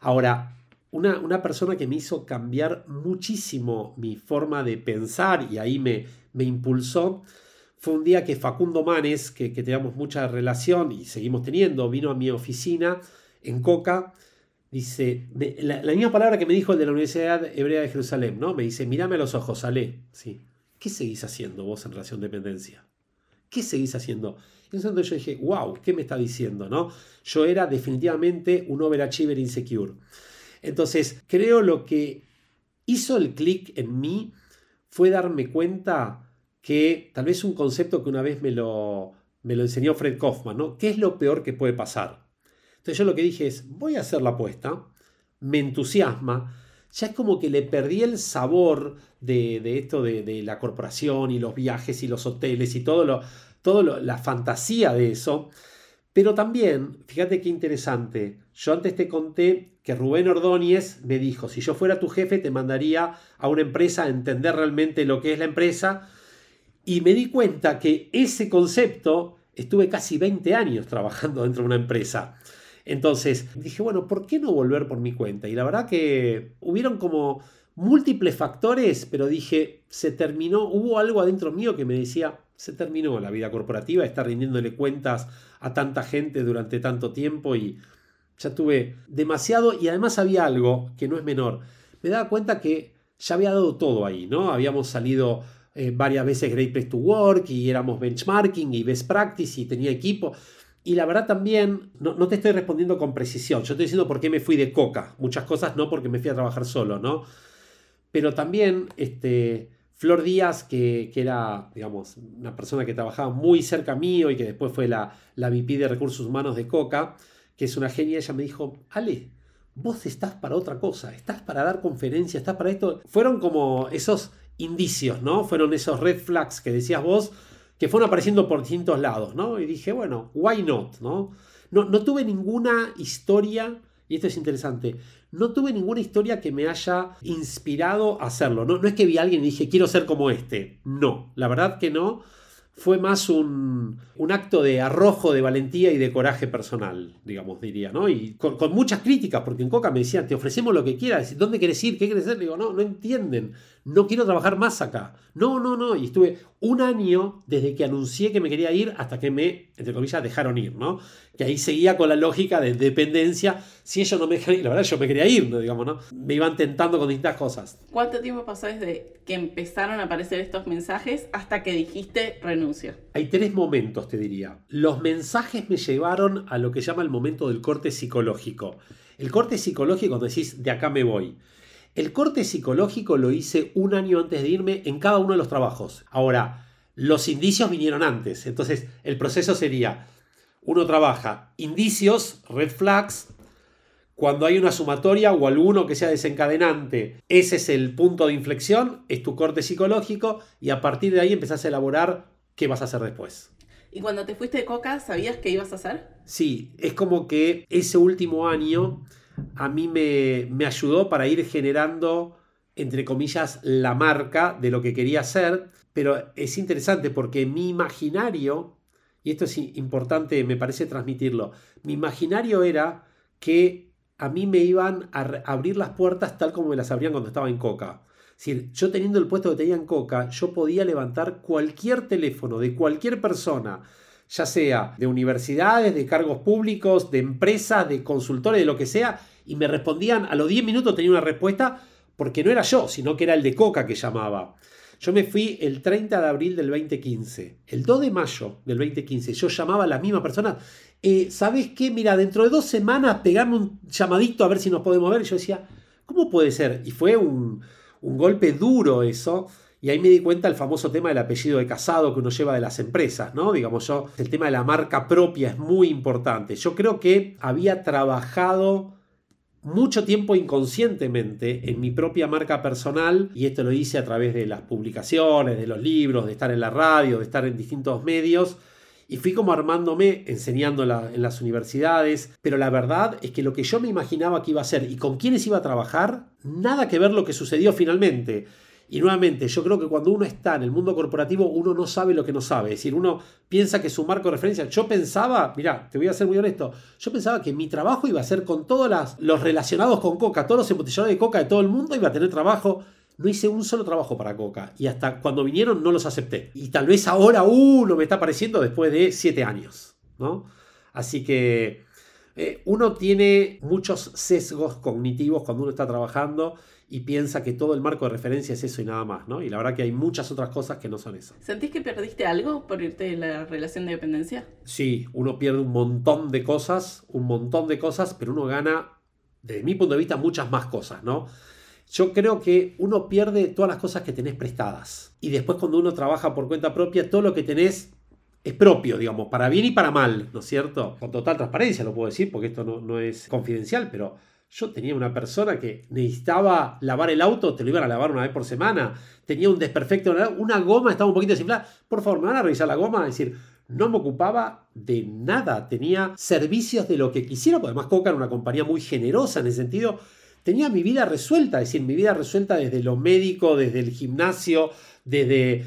S1: Ahora, una, persona que me hizo cambiar muchísimo mi forma de pensar y ahí me, me impulsó fue un día que Facundo Manes, que, teníamos mucha relación y seguimos teniendo, vino a mi oficina en Coca. Dice, la, misma palabra que me dijo el de la Universidad Hebrea de Jerusalén, ¿no? Me dice, mírame a los ojos, Ale. Sí. ¿Qué seguís haciendo vos en relación de dependencia? ¿Qué seguís haciendo? Y entonces yo dije, wow, ¿qué me está diciendo? ¿no? Yo era definitivamente un overachiever insecure. Entonces, creo lo que hizo el clic en mí fue darme cuenta que tal vez un concepto que una vez me lo, me lo enseñó Fred Kaufman, ¿no? ¿Qué es lo peor que puede pasar? Entonces yo lo que dije es, voy a hacer la apuesta, me entusiasma, ya es como que le perdí el sabor de, esto de, la corporación y los viajes y los hoteles y todo lo, todo la fantasía de eso. Pero también, fíjate qué interesante, yo antes te conté que Rubén Ordóñez me dijo, si yo fuera tu jefe te mandaría a una empresa a entender realmente lo que es la empresa. Y me di cuenta que ese concepto estuve casi 20 años trabajando dentro de una empresa. Entonces dije, bueno, ¿por qué no volver por mi cuenta? Y la verdad que hubieron como múltiples factores, pero dije, se terminó, hubo algo adentro mío que me decía, se terminó la vida corporativa, estar rindiéndole cuentas a tanta gente durante tanto tiempo y ya tuve demasiado y además había algo que no es menor. Me daba cuenta que ya había dado todo ahí, ¿no? Habíamos salido eh, varias veces Great Place to Work y éramos benchmarking y best practice y tenía equipo. Y la verdad también, no, no, te estoy respondiendo con precisión, yo estoy diciendo por qué me fui de coca. Muchas cosas no porque me fui a trabajar solo, ¿no? Pero también, este, Flor Díaz, que, era, digamos, una persona que trabajaba muy cerca mío y que después fue la, la VP de Recursos Humanos de Coca, que es una genia, ella me dijo, Ale, vos estás para otra cosa, estás para dar conferencias, estás para esto. Fueron como esos indicios, ¿no? Fueron esos red flags que decías vos, que fueron apareciendo por distintos lados, ¿no? Y dije, bueno, why not, ¿no? No, no tuve ninguna historia, y esto es interesante, no tuve ninguna historia que me haya inspirado a hacerlo. No, no es que vi a alguien y dije, quiero ser como este. No, la verdad que no fue más un, acto de arrojo, de valentía y de coraje personal, digamos, diría, ¿no? Y con, muchas críticas, porque en Coca me decían, te ofrecemos lo que quieras, ¿dónde quieres ir? ¿Qué quieres hacer? Le digo, no, no entienden, no quiero trabajar más acá. No, no, no, y estuve un año desde que anuncié que me quería ir hasta que me, entre comillas, dejaron ir, ¿no? Que ahí seguía con la lógica de dependencia, si ellos no me dejan ir, la verdad yo me quería ir, digamos, ¿no? Me iban tentando con distintas cosas.
S2: ¿Cuánto tiempo pasó desde que empezaron a aparecer estos mensajes hasta que dijiste renuncio?
S1: Hay tres momentos, te diría. Los mensajes me llevaron a lo que llama el momento del corte psicológico. El corte psicológico, cuando decís, de acá me voy. El corte psicológico lo hice un año antes de irme en cada uno de los trabajos. Ahora, los indicios vinieron antes. Entonces, el proceso sería, uno trabaja indicios, red flags, cuando hay una sumatoria o alguno que sea desencadenante, ese es el punto de inflexión, es tu corte psicológico y a partir de ahí empezás a elaborar qué vas a hacer después.
S2: ¿Y cuando te fuiste de Coca, sabías qué ibas a hacer?
S1: Sí, es como que ese último año a mí me, me ayudó para ir generando, entre comillas, la marca de lo que quería hacer, pero es interesante porque mi imaginario, y esto es importante, me parece transmitirlo, mi imaginario era que a mí me iban a abrir las puertas tal como me las abrían cuando estaba en Coca. Es decir, yo teniendo el puesto que tenía en Coca, yo podía levantar cualquier teléfono de cualquier persona, ya sea de universidades, de cargos públicos, de empresas, de consultores, de lo que sea, y me respondían, a los 10 minutos tenía una respuesta, porque no era yo, sino que era el de Coca que llamaba. Yo me fui el 30 de abril del 2015. El 2 de mayo del 2015 yo llamaba a la misma persona eh, ¿sabes qué? Mira, dentro de dos semanas pegame un llamadito a ver si nos podemos ver. Y yo decía, ¿cómo puede ser? Y fue un, un golpe duro eso. Y ahí me di cuenta el famoso tema del apellido de casado que uno lleva de las empresas, ¿no? Digamos yo, el tema de la marca propia es muy importante. Yo creo que había trabajado mucho tiempo inconscientemente en mi propia marca personal y esto lo hice a través de las publicaciones, de los libros, de estar en la radio, de estar en distintos medios y fui como armándome, enseñando en las universidades, pero la verdad es que lo que yo me imaginaba que iba a ser y con quiénes iba a trabajar, nada que ver lo que sucedió finalmente. Y nuevamente, yo creo que cuando uno está en el mundo corporativo, uno no sabe lo que no sabe. Es decir, uno piensa que su marco de referencia. Yo pensaba, mira, te voy a ser muy honesto, yo pensaba que mi trabajo iba a ser con todos los relacionados con Coca, todos los embotelladores de Coca de todo el mundo, iba a tener trabajo no hice un solo trabajo para Coca y hasta cuando vinieron no los acepté. Y tal vez ahora uno me está apareciendo después de siete años, ¿no? Así que eh, uno tiene muchos sesgos cognitivos cuando uno está trabajando y piensa que todo el marco de referencia es eso y nada más, ¿no? Y la verdad que hay muchas otras cosas que no son eso.
S2: ¿Sentís que perdiste algo por irte de la relación de dependencia?
S1: Sí, uno pierde un montón de cosas, un montón de cosas, pero uno gana, desde mi punto de vista, muchas más cosas, ¿no? Yo creo que uno pierde todas las cosas que tenés prestadas. Y después cuando uno trabaja por cuenta propia, todo lo que tenés es propio, digamos, para bien y para mal, ¿no es cierto? Con total transparencia lo puedo decir, porque esto no, es confidencial, pero yo tenía una persona que necesitaba lavar el auto, te lo iban a lavar una vez por semana, tenía un desperfecto, una goma estaba un poquito desinflada, por favor, me van a revisar la goma, es decir, no me ocupaba de nada, tenía servicios de lo que quisiera, porque además Coca era una compañía muy generosa en ese sentido, tenía mi vida resuelta, es decir, mi vida resuelta desde lo médico, desde el gimnasio, desde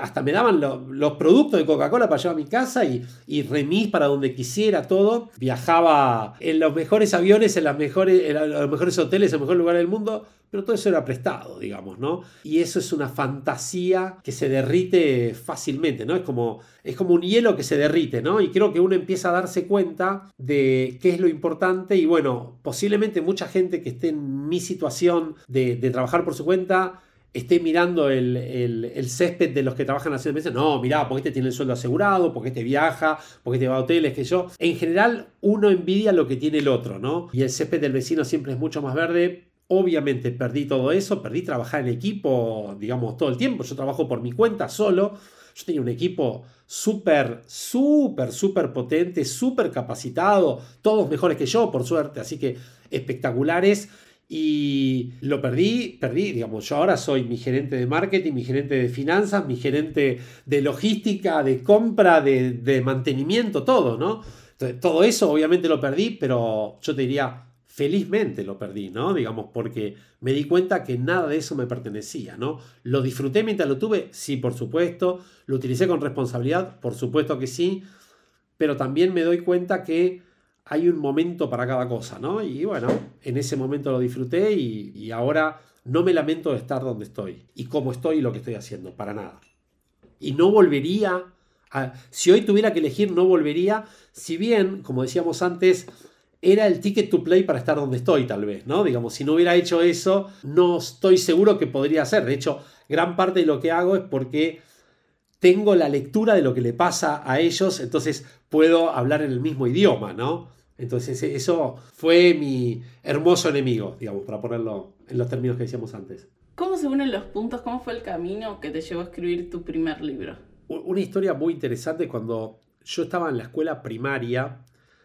S1: hasta me daban los productos de Coca-Cola para llevar a mi casa y, remis para donde quisiera todo. Viajaba en los mejores aviones, en, mejores, los mejores hoteles, en los mejores lugares del mundo, pero todo eso era prestado, digamos, ¿no? Y eso es una fantasía que se derrite fácilmente, ¿no? Es como, es como un hielo que se derrite, ¿no? Y creo que uno empieza a darse cuenta de qué es lo importante y bueno, posiblemente mucha gente que esté en mi situación de trabajar por su cuenta, esté mirando el, césped de los que trabajan haciendo meses, no, mirá, porque este tiene el sueldo asegurado, porque este viaja, porque este va a hoteles, que yo. En general, uno envidia lo que tiene el otro, ¿no? Y el césped del vecino siempre es mucho más verde. Obviamente perdí todo eso, perdí trabajar en equipo, digamos, todo el tiempo. Yo trabajo por mi cuenta solo. Yo tenía un equipo súper, súper, súper potente, súper capacitado, todos mejores que yo, por suerte, así que espectaculares y lo perdí, perdí, digamos, yo ahora soy mi gerente de marketing, mi gerente de finanzas, mi gerente de logística, de compra, de, mantenimiento, todo, ¿no? Entonces, todo eso obviamente lo perdí, pero yo te diría, felizmente lo perdí, ¿no? Digamos, porque me di cuenta que nada de eso me pertenecía, ¿no? Lo disfruté mientras lo tuve, sí, por supuesto, lo utilicé con responsabilidad, por supuesto que sí, pero también me doy cuenta que hay un momento para cada cosa, ¿no? Y bueno, en ese momento lo disfruté y, ahora no me lamento de estar donde estoy y cómo estoy y lo que estoy haciendo, para nada. Y no volvería, si hoy tuviera que elegir, no volvería, si bien, como decíamos antes, era el ticket to play para estar donde estoy, tal vez, ¿no? Digamos, si no hubiera hecho eso, no estoy seguro que podría hacer. De hecho, gran parte de lo que hago es porque tengo la lectura de lo que le pasa a ellos, entonces puedo hablar en el mismo idioma, ¿no? Entonces eso fue mi hermoso enemigo, digamos, para ponerlo en los términos que decíamos antes.
S2: ¿Cómo se unen los puntos? ¿Cómo fue el camino que te llevó a escribir tu primer libro?
S1: Una historia muy interesante cuando yo estaba en la escuela primaria,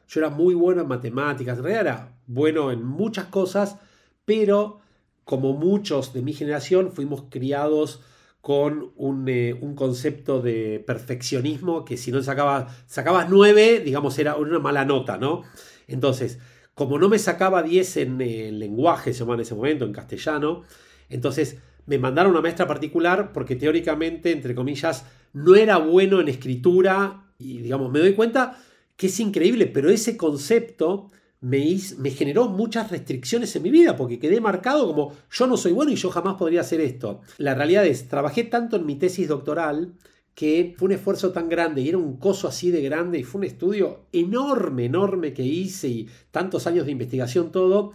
S1: yo era muy bueno en matemáticas, en realidad era bueno en muchas cosas, pero como muchos de mi generación fuimos criados con eh, un, concepto de perfeccionismo que si no sacabas, sacabas 9, digamos, era una mala nota, ¿no? Entonces, como no me sacaba 10 en el lenguaje, se en ese momento, en castellano, entonces me mandaron una maestra particular porque teóricamente, entre comillas, no era bueno en escritura y, digamos, me doy cuenta que es increíble, pero ese concepto me, generó muchas restricciones en mi vida porque quedé marcado como yo no soy bueno y yo jamás podría hacer esto. La realidad es, trabajé tanto en mi tesis doctoral que fue un esfuerzo tan grande y era un coso así de grande y fue un estudio enorme, enorme que hice y tantos años de investigación todo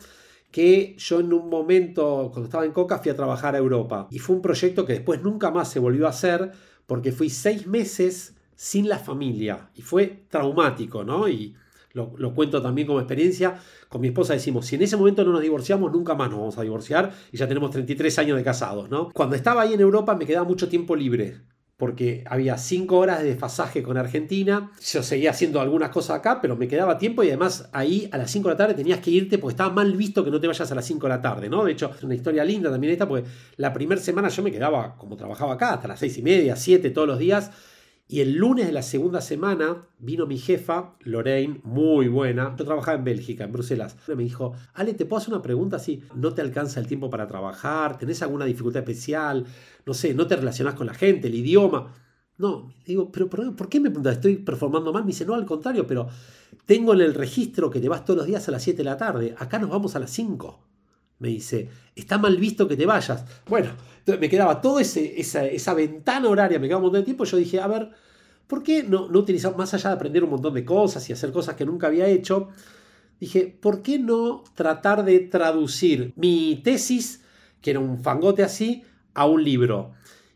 S1: que yo en un momento, cuando estaba en Coca, fui a trabajar a Europa. Y fue un proyecto que después nunca más se volvió a hacer porque fui seis meses sin la familia y fue traumático, ¿no? Y lo, cuento también como experiencia, con mi esposa decimos, si en ese momento no nos divorciamos, nunca más nos vamos a divorciar y ya tenemos 33 años de casados, ¿no? Cuando estaba ahí en Europa me quedaba mucho tiempo libre porque había cinco horas de desfasaje con Argentina. Yo seguía haciendo algunas cosas acá, pero me quedaba tiempo y además ahí a las 5 de la tarde tenías que irte porque estaba mal visto que no te vayas a las 5 de la tarde, ¿no? De hecho, es una historia linda también esta, porque la primera semana yo me quedaba, como trabajaba acá, hasta las 6 y media, 7 todos los días y el lunes de la segunda semana vino mi jefa, Lorraine, muy buena. Yo trabajaba en Bélgica, en Bruselas. Me dijo, Ale, ¿te puedo hacer una pregunta así? ¿No te alcanza el tiempo para trabajar? ¿Tenés alguna dificultad especial? No sé, ¿no te relacionás con la gente, el idioma? No, digo, pero, ¿por qué me preguntas? ¿Estoy performando mal? Me dice, no, al contrario, pero tengo en el registro que te vas todos los días a las 7 de la tarde. Acá nos vamos a las 5 me dice, está mal visto que te vayas. Bueno, entonces me quedaba toda esa, esa, ventana horaria, me quedaba un montón de tiempo. Yo dije, a ver, ¿por qué no, no utilizar, más allá de aprender un montón de cosas y hacer cosas que nunca había hecho? Dije, ¿por qué no tratar de traducir mi tesis, que era un fangote así, a un libro?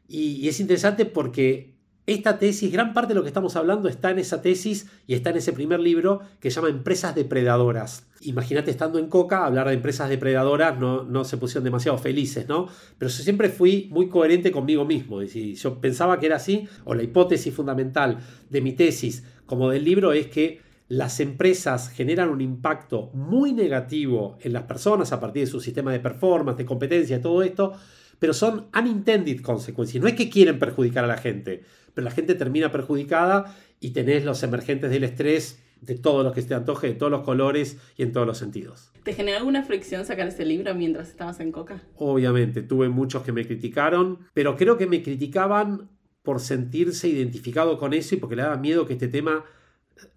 S1: y es interesante porque esta tesis, gran parte de lo que estamos hablando está en esa tesis y está en ese primer libro que se llama Empresas depredadoras. Imagínate estando en Coca, hablar de empresas depredadoras no, no se pusieron demasiado felices, ¿no? Pero yo siempre fui muy coherente conmigo mismo. Y si yo pensaba que era así, o la hipótesis fundamental de mi tesis como del libro es que las empresas generan un impacto muy negativo en las personas a partir de su sistema de performance, de competencia, todo esto, pero son unintended consequences. No es que quieren perjudicar a la gente, pero la gente termina perjudicada y tenés los emergentes del estrés de todos los que se te antoje, de todos los colores y en todos los sentidos.
S2: ¿Te generó alguna fricción sacar ese libro mientras estabas en Coca?
S1: Obviamente, tuve muchos que me criticaron, pero creo que me criticaban por sentirse identificado con eso y porque le daba miedo que este tema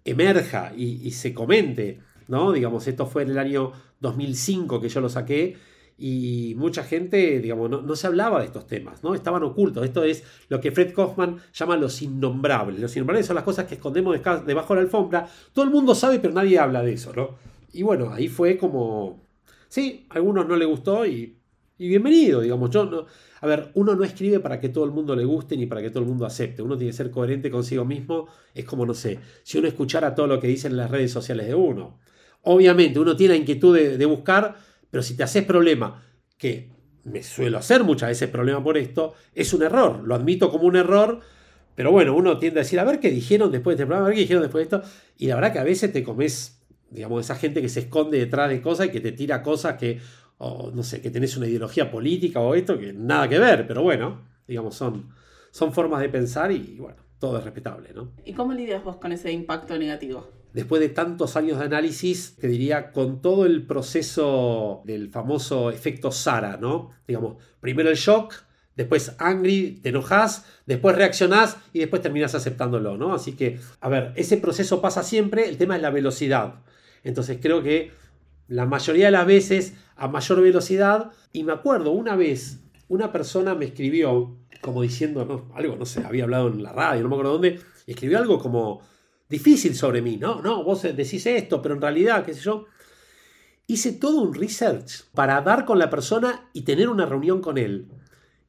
S1: emerja y, y se comente, ¿no? Digamos, esto fue en el año 2005 que yo lo saqué y mucha gente, digamos, no, se hablaba de estos temas, ¿no? Estaban ocultos. Esto es lo que Fred Kaufman llama los innombrables. Los innombrables son las cosas que escondemos debajo de la alfombra. Todo el mundo sabe, pero nadie habla de eso, ¿no? Y bueno, ahí fue como... Sí, a algunos no le gustó y, y bienvenido, digamos. Yo no... A ver, uno no escribe para que todo el mundo le guste ni para que todo el mundo acepte. Uno tiene que ser coherente consigo mismo. Es como, no sé, si uno escuchara todo lo que dicen en las redes sociales de uno. Obviamente, uno tiene la inquietud de buscar pero si te haces problema, que me suelo hacer muchas veces problema por esto, es un error. Lo admito como un error, pero bueno, uno tiende a decir, a ver qué dijeron después de este programa, a ver qué dijeron después de esto. Y la verdad que a veces te comes, digamos, esa gente que se esconde detrás de cosas y que te tira cosas que, no sé, que tenés una ideología política o esto, que nada que ver, pero bueno, digamos, son, son formas de pensar y bueno, todo es respetable, ¿no?
S2: ¿Y cómo lidias vos con ese impacto negativo?
S1: Después de tantos años de análisis, te diría, con todo el proceso del famoso efecto Sara, ¿no? Digamos, primero el shock, después angry, te enojas, después reaccionás y después terminas aceptándolo, ¿no? Así que, a ver, ese proceso pasa siempre, el tema es la velocidad. Entonces creo que la mayoría de las veces a mayor velocidad, y me acuerdo una vez, una persona me escribió como diciendo, no, algo, no sé, había hablado en la radio, no me acuerdo dónde, escribió algo como difícil sobre mí, ¿no? No, vos decís esto, pero en realidad, qué sé yo. Hice todo un research para dar con la persona y tener una reunión con él.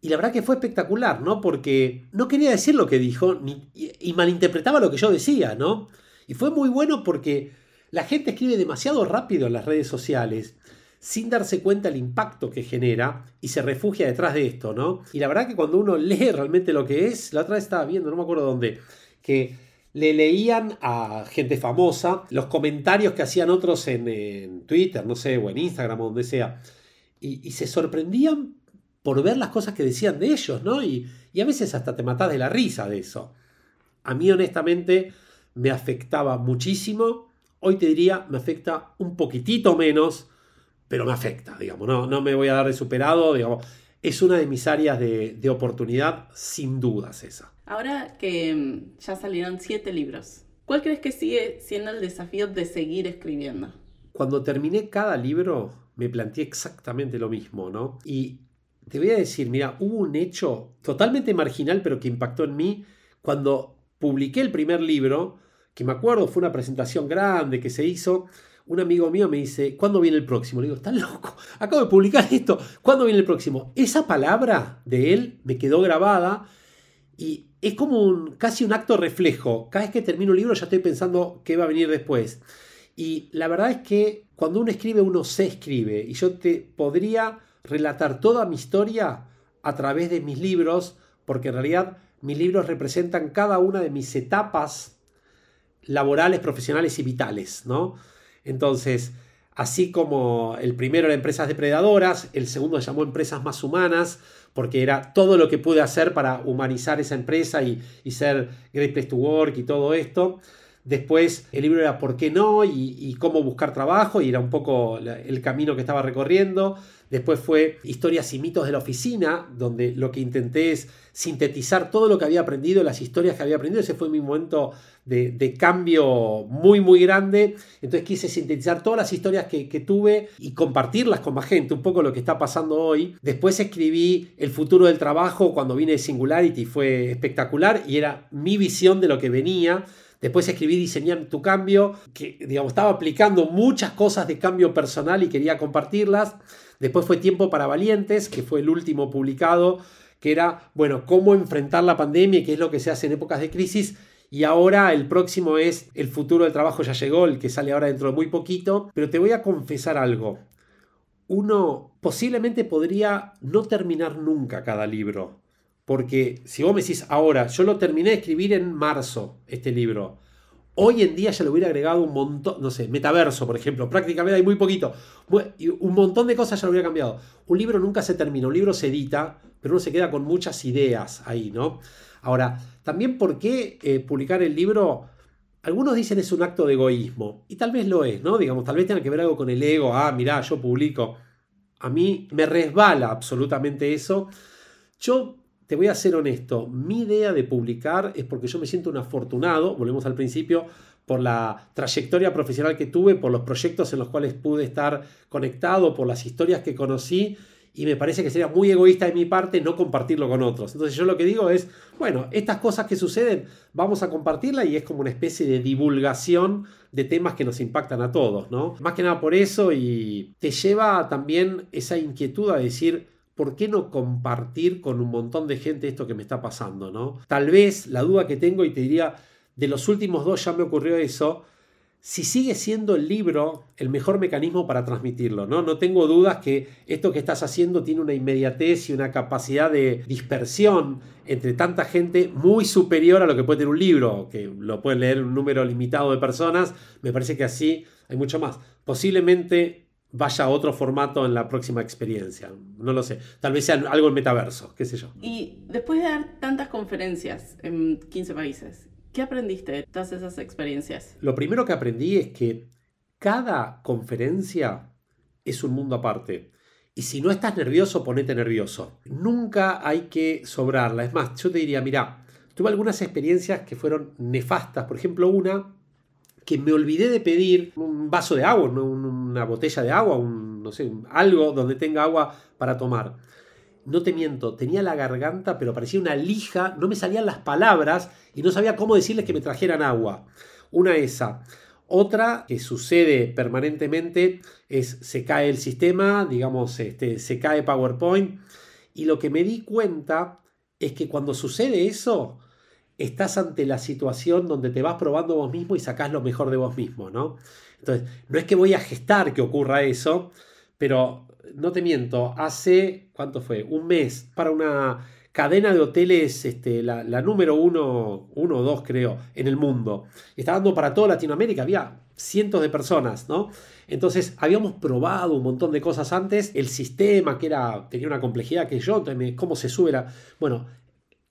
S1: Y la verdad que fue espectacular, ¿no? Porque no quería decir lo que dijo y, malinterpretaba lo que yo decía, ¿no? Y fue muy bueno porque la gente escribe demasiado rápido en las redes sociales sin darse cuenta el impacto que genera y se refugia detrás de esto, ¿no? Y la verdad que cuando uno lee realmente lo que es, la otra vez estaba viendo, no me acuerdo dónde, que le leían a gente famosa los comentarios que hacían otros en, Twitter, no sé, o en Instagram o donde sea, y, se sorprendían por ver las cosas que decían de ellos, ¿no? Y, a veces hasta te matás de la risa de eso. A mí honestamente me afectaba muchísimo, hoy te diría, me afecta un poquitito menos, pero me afecta, digamos, no, no me voy a dar de superado, digamos, es una de mis áreas de, de oportunidad, sin dudas esa.
S2: Ahora que mm, ya salieron siete libros, ¿cuál crees que sigue siendo el desafío de seguir escribiendo?
S1: Cuando terminé cada libro, me planteé exactamente lo mismo, ¿no? Y te voy a decir, mira, hubo un hecho totalmente marginal, pero que impactó en mí cuando publiqué el primer libro, que me acuerdo fue una presentación grande que se hizo. Un amigo mío me dice, ¿cuándo viene el próximo? Le digo, estás loco, acabo de publicar esto, ¿cuándo viene el próximo? Esa palabra de él me quedó grabada y es como casi un acto reflejo. Cada vez que termino un libro ya estoy pensando qué va a venir después. Y la verdad es que cuando uno escribe, uno se escribe. Y yo te podría relatar toda mi historia a través de mis libros, porque en realidad mis libros representan cada una de mis etapas laborales, profesionales y vitales, ¿no? Entonces, así como el primero era Empresas Depredadoras, el segundo se llamó Empresas Más Humanas, porque era todo lo que pude hacer para humanizar esa empresa y, y ser Great Place to Work y todo esto. Después el libro era ¿Por qué no? Y, cómo buscar trabajo y era un poco el camino que estaba recorriendo. Después fue Historias y mitos de la oficina, donde lo que intenté es sintetizar todo lo que había aprendido, las historias que había aprendido. Ese fue mi momento de, cambio muy, muy grande. Entonces quise sintetizar todas las historias que, tuve y compartirlas con más gente, un poco lo que está pasando hoy. Después escribí El futuro del trabajo cuando vine de Singularity, fue espectacular y era mi visión de lo que venía. Después escribí Diseñar tu cambio, que digamos, estaba aplicando muchas cosas de cambio personal y quería compartirlas. Después fue Tiempo para Valientes, que fue el último publicado, que era, bueno, cómo enfrentar la pandemia y qué es lo que se hace en épocas de crisis. Y ahora el próximo es El futuro del trabajo ya llegó, el que sale ahora dentro de muy poquito. Pero te voy a confesar algo. Uno posiblemente podría no terminar nunca cada libro. Porque si vos me decís ahora, yo lo terminé de escribir en marzo, este libro. Hoy en día ya le hubiera agregado un montón, no sé, metaverso, por ejemplo, prácticamente hay muy poquito. Un montón de cosas ya lo hubiera cambiado. Un libro nunca se termina, un libro se edita, pero uno se queda con muchas ideas ahí, ¿no? Ahora, también por qué eh, publicar el libro, algunos dicen es un acto de egoísmo, y tal vez lo es, ¿no? Digamos, tal vez tenga que ver algo con el ego, ah, mirá, yo publico. A mí me resbala absolutamente eso. Yo te voy a ser honesto, mi idea de publicar es porque yo me siento un afortunado, volvemos al principio, por la trayectoria profesional que tuve, por los proyectos en los cuales pude estar conectado, por las historias que conocí y me parece que sería muy egoísta de mi parte no compartirlo con otros. Entonces yo lo que digo es, bueno, estas cosas que suceden, vamos a compartirla y es como una especie de divulgación de temas que nos impactan a todos, ¿no? Más que nada por eso y te lleva también esa inquietud a decir, ¿por qué no compartir con un montón de gente esto que me está pasando? ¿no? Tal vez la duda que tengo, y te diría, de los últimos dos ya me ocurrió eso, si sigue siendo el libro el mejor mecanismo para transmitirlo, ¿no? No tengo dudas que esto que estás haciendo tiene una inmediatez y una capacidad de dispersión entre tanta gente muy superior a lo que puede tener un libro, que lo puede leer un número limitado de personas. Me parece que así hay mucho más. Posiblemente vaya a otro formato en la próxima experiencia. No lo sé. Tal vez sea algo en metaverso, qué sé yo.
S2: Y después de dar tantas conferencias en 15 países, ¿qué aprendiste de todas esas experiencias?
S1: Lo primero que aprendí es que cada conferencia es un mundo aparte. Y si no estás nervioso, ponete nervioso. Nunca hay que sobrarla. Es más, yo te diría, mira, tuve algunas experiencias que fueron nefastas. Por ejemplo, una que me olvidé de pedir un vaso de agua, una botella de agua, un, no sé, algo donde tenga agua para tomar. No te miento, tenía la garganta, pero parecía una lija, no me salían las palabras y no sabía cómo decirles que me trajeran agua. Una esa. Otra que sucede permanentemente es se cae el sistema, digamos, este, se cae PowerPoint. Y lo que me di cuenta es que cuando sucede eso, estás ante la situación donde te vas probando vos mismo y sacás lo mejor de vos mismo, ¿no? Entonces, no es que voy a gestar que ocurra eso, pero no te miento, hace, ¿cuánto fue? Un mes para una cadena de hoteles, este, la, número uno, uno o dos creo, en el mundo. Estaba dando para toda Latinoamérica, había cientos de personas, ¿no? Entonces habíamos probado un montón de cosas antes, el sistema que era, tenía una complejidad que yo, cómo se sube, bueno,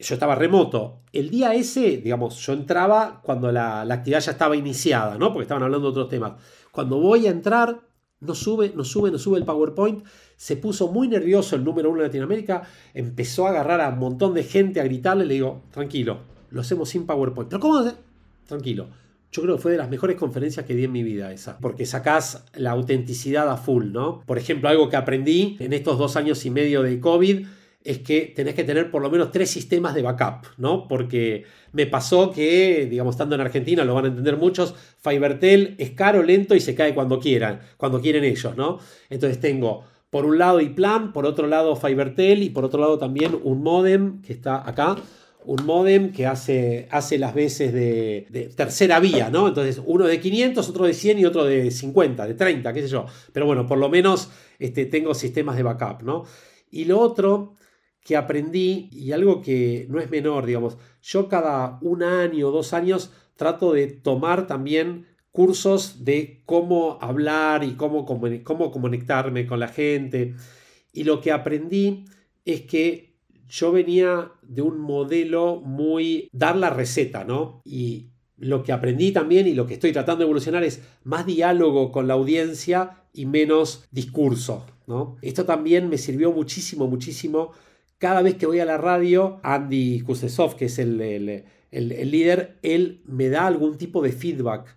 S1: yo estaba remoto. El día ese, digamos, yo entraba cuando la, actividad ya estaba iniciada, ¿no? Porque estaban hablando de otros temas. Cuando voy a entrar, no sube, no sube, no sube el PowerPoint. Se puso muy nervioso el número uno de Latinoamérica. Empezó a agarrar a un montón de gente a gritarle. Le digo, tranquilo, lo hacemos sin PowerPoint. ¿Pero cómo hacer? Tranquilo. Yo creo que fue de las mejores conferencias que di en mi vida esa, porque sacás la autenticidad a full, ¿no? Por ejemplo, algo que aprendí en estos dos años y medio de COVID es que tenés que tener por lo menos tres sistemas de backup, ¿no? Porque me pasó que, digamos, estando en Argentina, lo van a entender muchos, Fibertel es caro, lento y se cae cuando quieran, cuando quieren ellos, ¿no? Entonces tengo por un lado iPlan, por otro lado Fibertel y por otro lado también un modem que está acá, un modem que hace, hace las veces de, tercera vía, ¿no? Entonces, uno de 500, otro de 100 y otro de 50, de 30, qué sé yo. Pero bueno, por lo menos este, tengo sistemas de backup, ¿no? Y lo otro que aprendí, y algo que no es menor, digamos, yo cada un año o dos años trato de tomar también cursos de cómo hablar y cómo, cómo conectarme con la gente. Y lo que aprendí es que yo venía de un modelo muy dar la receta, ¿no? Y lo que aprendí también y lo que estoy tratando de evolucionar es más diálogo con la audiencia y menos discurso, ¿no? Esto también me sirvió muchísimo, muchísimo. Cada vez que voy a la radio, Andy Kuznetsov, que es el, el líder, él me da algún tipo de feedback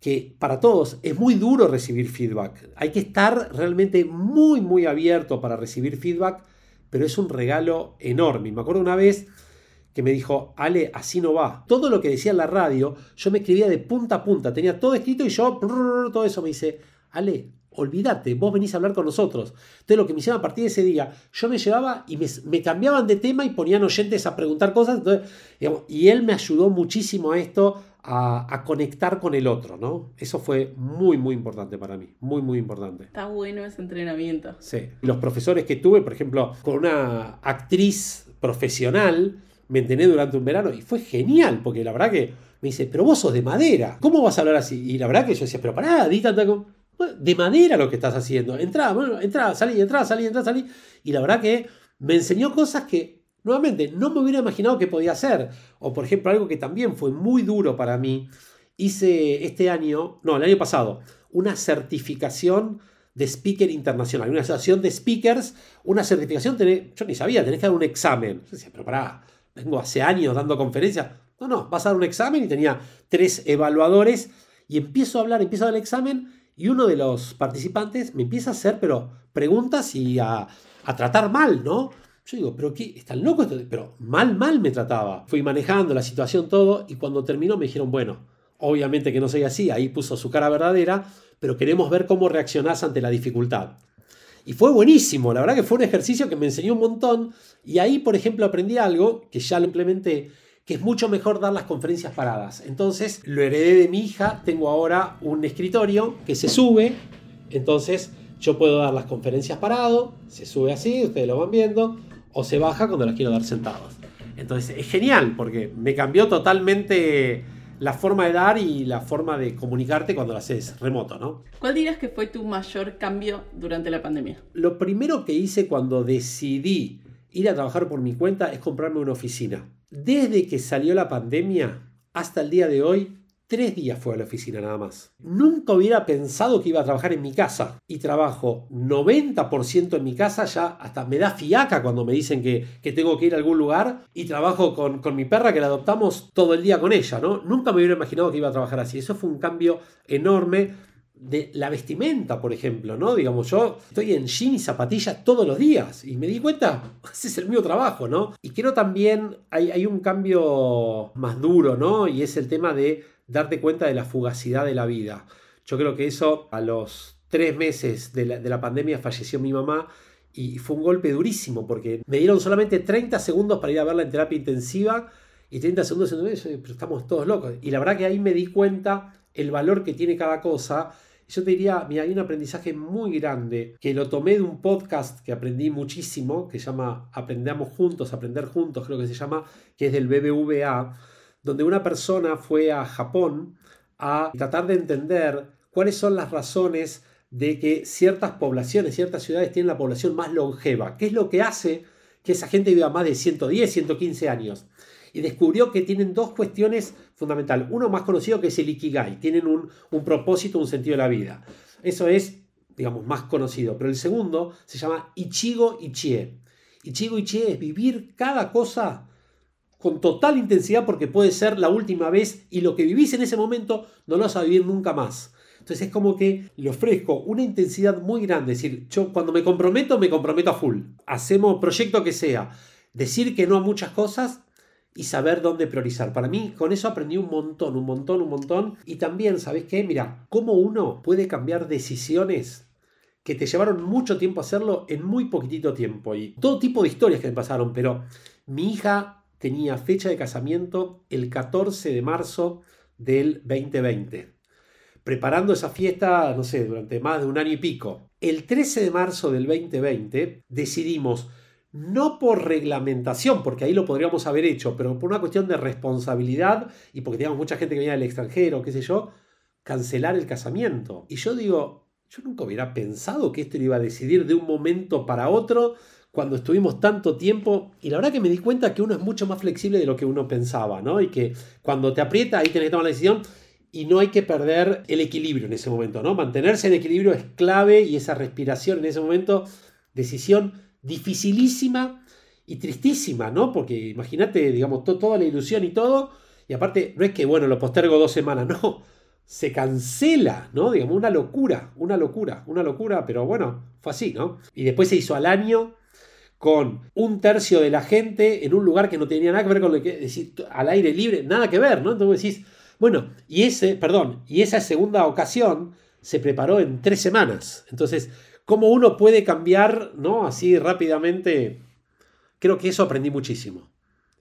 S1: que para todos es muy duro recibir feedback. Hay que estar realmente muy, muy abierto para recibir feedback pero es un regalo enorme. Me acuerdo una vez que me dijo, Ale, así no va. Todo lo que decía en la radio, yo me escribía de punta a punta, tenía todo escrito y yo, todo eso me dice, Ale, olvídate, vos venís a hablar con nosotros. Entonces lo que me hicieron a partir de ese día, yo me llevaba y me, cambiaban de tema y ponían oyentes a preguntar cosas. y él me ayudó muchísimo a esto, a, conectar con el otro, ¿no? Eso fue muy, muy importante para mí, muy, muy importante.
S2: Está bueno ese entrenamiento.
S1: Sí. Los profesores que tuve, por ejemplo, con una actriz profesional, me entrené durante un verano y fue genial, porque la verdad que me dice, pero vos sos de madera, ¿cómo vas a hablar así? Y la verdad que yo decía, pero pará, di tanta... De madera lo que estás haciendo. Entrá, bueno, entrá, salí, entrá, salí, entrá, salí. Y la verdad que me enseñó cosas que Nuevamente, no me hubiera imaginado que podía hacer. O por ejemplo, algo que también fue muy duro para mí. Hice este año, no, el año pasado, una certificación de speaker internacional, una asociación de speakers, una certificación, yo ni sabía, tenés que dar un examen. Yo decía, pero pará, vengo hace años dando conferencias. No, no, vas a dar un examen y tenía tres evaluadores y empiezo a hablar, empiezo a dar el examen y uno de los participantes me empieza a hacer, pero preguntas y a, a tratar mal, ¿no? Yo digo, pero qué, están locos, pero mal, mal me trataba. Fui manejando la situación todo y cuando terminó me dijeron, bueno, obviamente que no soy así, ahí puso su cara verdadera, pero queremos ver cómo reaccionás ante la dificultad. Y fue buenísimo, la verdad que fue un ejercicio que me enseñó un montón y ahí, por ejemplo, aprendí algo que ya lo implementé, que es mucho mejor dar las conferencias paradas. Entonces, lo heredé de mi hija, tengo ahora un escritorio que se sube, entonces yo puedo dar las conferencias parado, se sube así, ustedes lo van viendo, o se baja cuando las quiero dar sentados. Entonces es genial porque me cambió totalmente la forma de dar y la forma de comunicarte cuando lo haces remoto, ¿no?
S2: ¿Cuál dirías que fue tu mayor cambio durante la pandemia?
S1: Lo primero que hice cuando decidí ir a trabajar por mi cuenta es comprarme una oficina. Desde que salió la pandemia hasta el día de hoy, Tres días fue a la oficina nada más. Nunca hubiera pensado que iba a trabajar en mi casa. Y trabajo 90% en mi casa, ya hasta me da fiaca cuando me dicen que, tengo que ir a algún lugar. Y trabajo con, con, mi perra que la adoptamos todo el día con ella, ¿no? Nunca me hubiera imaginado que iba a trabajar así. Eso fue un cambio enorme de la vestimenta, por ejemplo, ¿no? Digamos, yo estoy en jean y zapatillas todos los días y me di cuenta, ese es el mío trabajo, ¿no? Y creo también hay, hay un cambio más duro, ¿no? Y es el tema de darte cuenta de la fugacidad de la vida. Yo creo que eso a los tres meses de la, pandemia falleció mi mamá y fue un golpe durísimo porque me dieron solamente 30 segundos para ir a verla en terapia intensiva y 30 segundos en pero estamos todos locos. Y la verdad que ahí me di cuenta el valor que tiene cada cosa. Yo te diría, mira, hay un aprendizaje muy grande que lo tomé de un podcast que aprendí muchísimo, que se llama Aprendamos Juntos, Aprender Juntos, creo que se llama, que es del BBVA donde una persona fue a Japón a tratar de entender cuáles son las razones de que ciertas poblaciones, ciertas ciudades tienen la población más longeva. ¿Qué es lo que hace que esa gente viva más de 110, 115 años? Y descubrió que tienen dos cuestiones fundamentales. Uno más conocido que es el Ikigai. Tienen un, un propósito, un sentido de la vida. Eso es, digamos, más conocido. Pero el segundo se llama Ichigo Ichie. Ichigo Ichie es vivir cada cosa con total intensidad porque puede ser la última vez y lo que vivís en ese momento no lo vas a vivir nunca más. Entonces es como que le ofrezco una intensidad muy grande. Es decir, yo cuando me comprometo, me comprometo a full. Hacemos proyecto que sea. Decir que no a muchas cosas y saber dónde priorizar. Para mí, con eso aprendí un montón, un montón, un montón. Y también, ¿sabes qué? Mira, cómo uno puede cambiar decisiones que te llevaron mucho tiempo hacerlo en muy poquitito tiempo. Y todo tipo de historias que me pasaron, pero mi hija tenía fecha de casamiento el 14 de marzo del 2020. Preparando esa fiesta, no sé, durante más de un año y pico. El 13 de marzo del 2020 decidimos, no por reglamentación, porque ahí lo podríamos haber hecho, pero por una cuestión de responsabilidad y porque teníamos mucha gente que venía del extranjero, qué sé yo, cancelar el casamiento. Y yo digo, yo nunca hubiera pensado que esto lo iba a decidir de un momento para otro cuando estuvimos tanto tiempo. Y la verdad que me di cuenta que uno es mucho más flexible de lo que uno pensaba, ¿no? Y que cuando te aprieta ahí tenés que tomar la decisión y no hay que perder el equilibrio en ese momento, ¿no? Mantenerse en equilibrio es clave y esa respiración en ese momento, decisión dificilísima y tristísima, ¿no? Porque imagínate, digamos, toda la ilusión y todo, y aparte no es que, bueno, lo postergo dos semanas, no, se cancela, ¿no? Digamos, una locura, una locura, una locura, pero bueno, fue así, ¿no? Y después se hizo al año con un tercio de la gente en un lugar que no tenía nada que ver con lo que decir, al aire libre, nada que ver, ¿no? Entonces decís, bueno, y ese, perdón, y esa segunda ocasión se preparó en tres semanas. Entonces, ¿cómo uno puede cambiar, ¿no? Así rápidamente. Creo que eso aprendí muchísimo.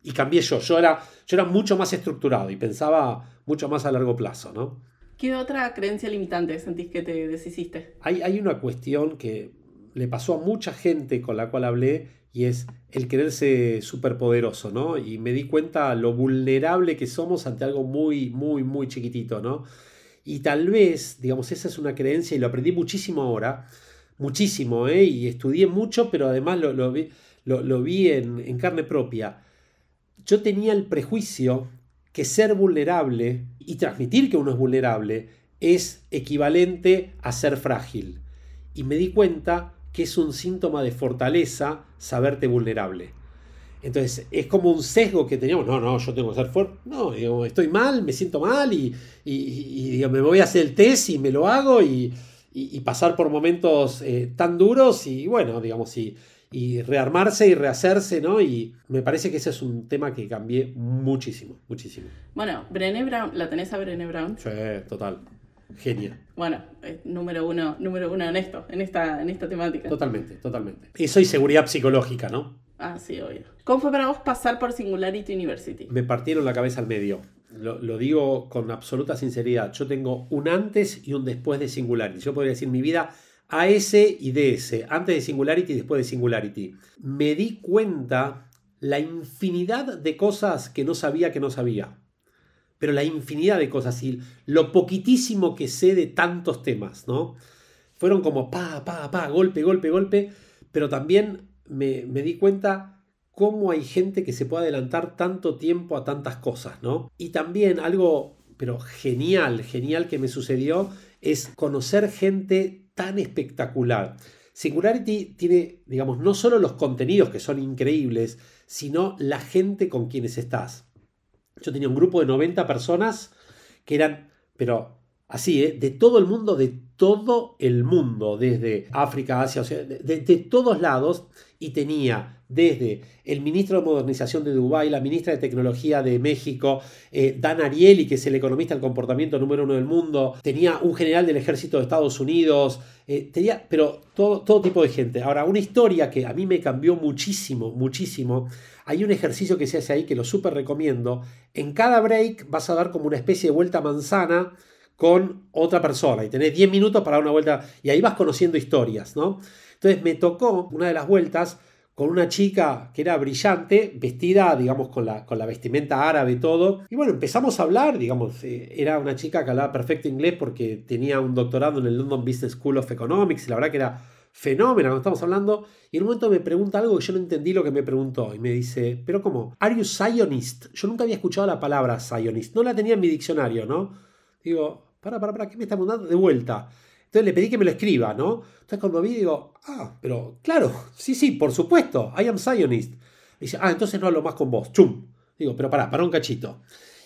S1: Y cambié yo. Yo era, yo era mucho más estructurado y pensaba mucho más a largo plazo, ¿no?
S2: ¿Qué otra creencia limitante sentís que te deshiciste?
S1: Hay, hay una cuestión que le pasó a mucha gente con la cual hablé y es el quererse superpoderoso, ¿no? Y me di cuenta lo vulnerable que somos ante algo muy, muy, muy chiquitito, ¿no? Y tal vez, digamos, esa es una creencia y lo aprendí muchísimo ahora, muchísimo, ¿eh? Y estudié mucho, pero además lo, vi, lo, vi en, en carne propia. Yo tenía el prejuicio que ser vulnerable y transmitir que uno es vulnerable es equivalente a ser frágil. Y me di cuenta que es un síntoma de fortaleza saberte vulnerable. Entonces, es como un sesgo que teníamos. No, no, yo tengo que ser fuerte. No, estoy mal, me siento mal y, y, me voy a hacer el test y me lo hago y, pasar por momentos eh, tan duros y bueno, digamos, y, y rearmarse y rehacerse, ¿no? Y me parece que ese es un tema que cambié muchísimo, muchísimo.
S2: Bueno, Brené Brown, ¿la tenés a Brené Brown?
S1: Sí, total. Genial.
S2: Bueno, número uno, número uno en esto, en esta, en esta temática.
S1: Totalmente, totalmente. Eso y seguridad psicológica, ¿no?
S2: Ah, sí, obvio. ¿Cómo fue para vos pasar por Singularity University?
S1: Me partieron la cabeza al medio. Lo, lo, digo con absoluta sinceridad. Yo tengo un antes y un después de Singularity. Yo podría decir mi vida AS y DS, antes de Singularity y después de Singularity. Me di cuenta la infinidad de cosas que no sabía que no sabía. Pero la infinidad de cosas y lo poquitísimo que sé de tantos temas, ¿no? Fueron como pa, pa, pa, golpe, golpe, golpe. Pero también me, me di cuenta cómo hay gente que se puede adelantar tanto tiempo a tantas cosas, ¿no? Y también algo, pero genial, genial que me sucedió, es conocer gente tan espectacular. Singularity tiene, digamos, no solo los contenidos que son increíbles, sino la gente con quienes estás. Yo tenía un grupo de 90 personas que eran, pero así, ¿eh? de todo el mundo, de todo el mundo, desde África, Asia, de, todos lados, y tenía desde el ministro de Modernización de Dubái, la ministra de Tecnología de México, eh, Dan Ariely, que es el economista del comportamiento número uno del mundo, tenía un general del ejército de Estados Unidos, eh, tenía, pero todo, todo tipo de gente. Ahora, una historia que a mí me cambió muchísimo, muchísimo. Hay un ejercicio que se hace ahí que lo súper recomiendo. En cada break vas a dar como una especie de vuelta manzana con otra persona y tenés 10 minutos para dar una vuelta y ahí vas conociendo historias, ¿no? Entonces me tocó una de las vueltas con una chica que era brillante, vestida, digamos, con la, con la vestimenta árabe y todo. Y bueno, empezamos a hablar, digamos, eh, era una chica que hablaba perfecto inglés porque tenía un doctorado en el London Business School of Economics y la verdad que era fenómeno cuando estamos hablando. Y en un momento me pregunta algo que yo no entendí lo que me preguntó. Y me dice, pero ¿cómo? ¿Are you Zionist? Yo nunca había escuchado la palabra Zionist. No la tenía en mi diccionario, ¿no? Digo, para, para, para, ¿qué me está preguntando? De vuelta. Entonces le pedí que me lo escriba, ¿no? Entonces cuando vi digo, ah, pero claro, sí, sí, por supuesto, I am Zionist. Y dice, ah, entonces no hablo más con vos, chum. Digo, pero pará, para un cachito.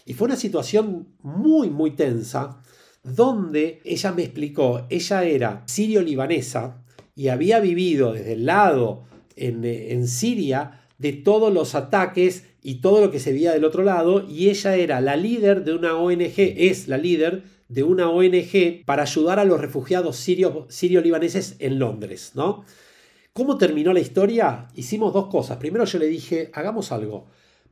S1: Y fue una situación muy, muy tensa, donde ella me explicó, ella era sirio-libanesa y había vivido desde el lado en Siria de todos los ataques y todo lo que se veía del otro lado, y ella era la líder de una ONG, es la líder de una ONG para ayudar a los refugiados sirio-libaneses en Londres, ¿no? ¿Cómo terminó la historia? Hicimos dos cosas. Primero yo le dije, hagamos algo.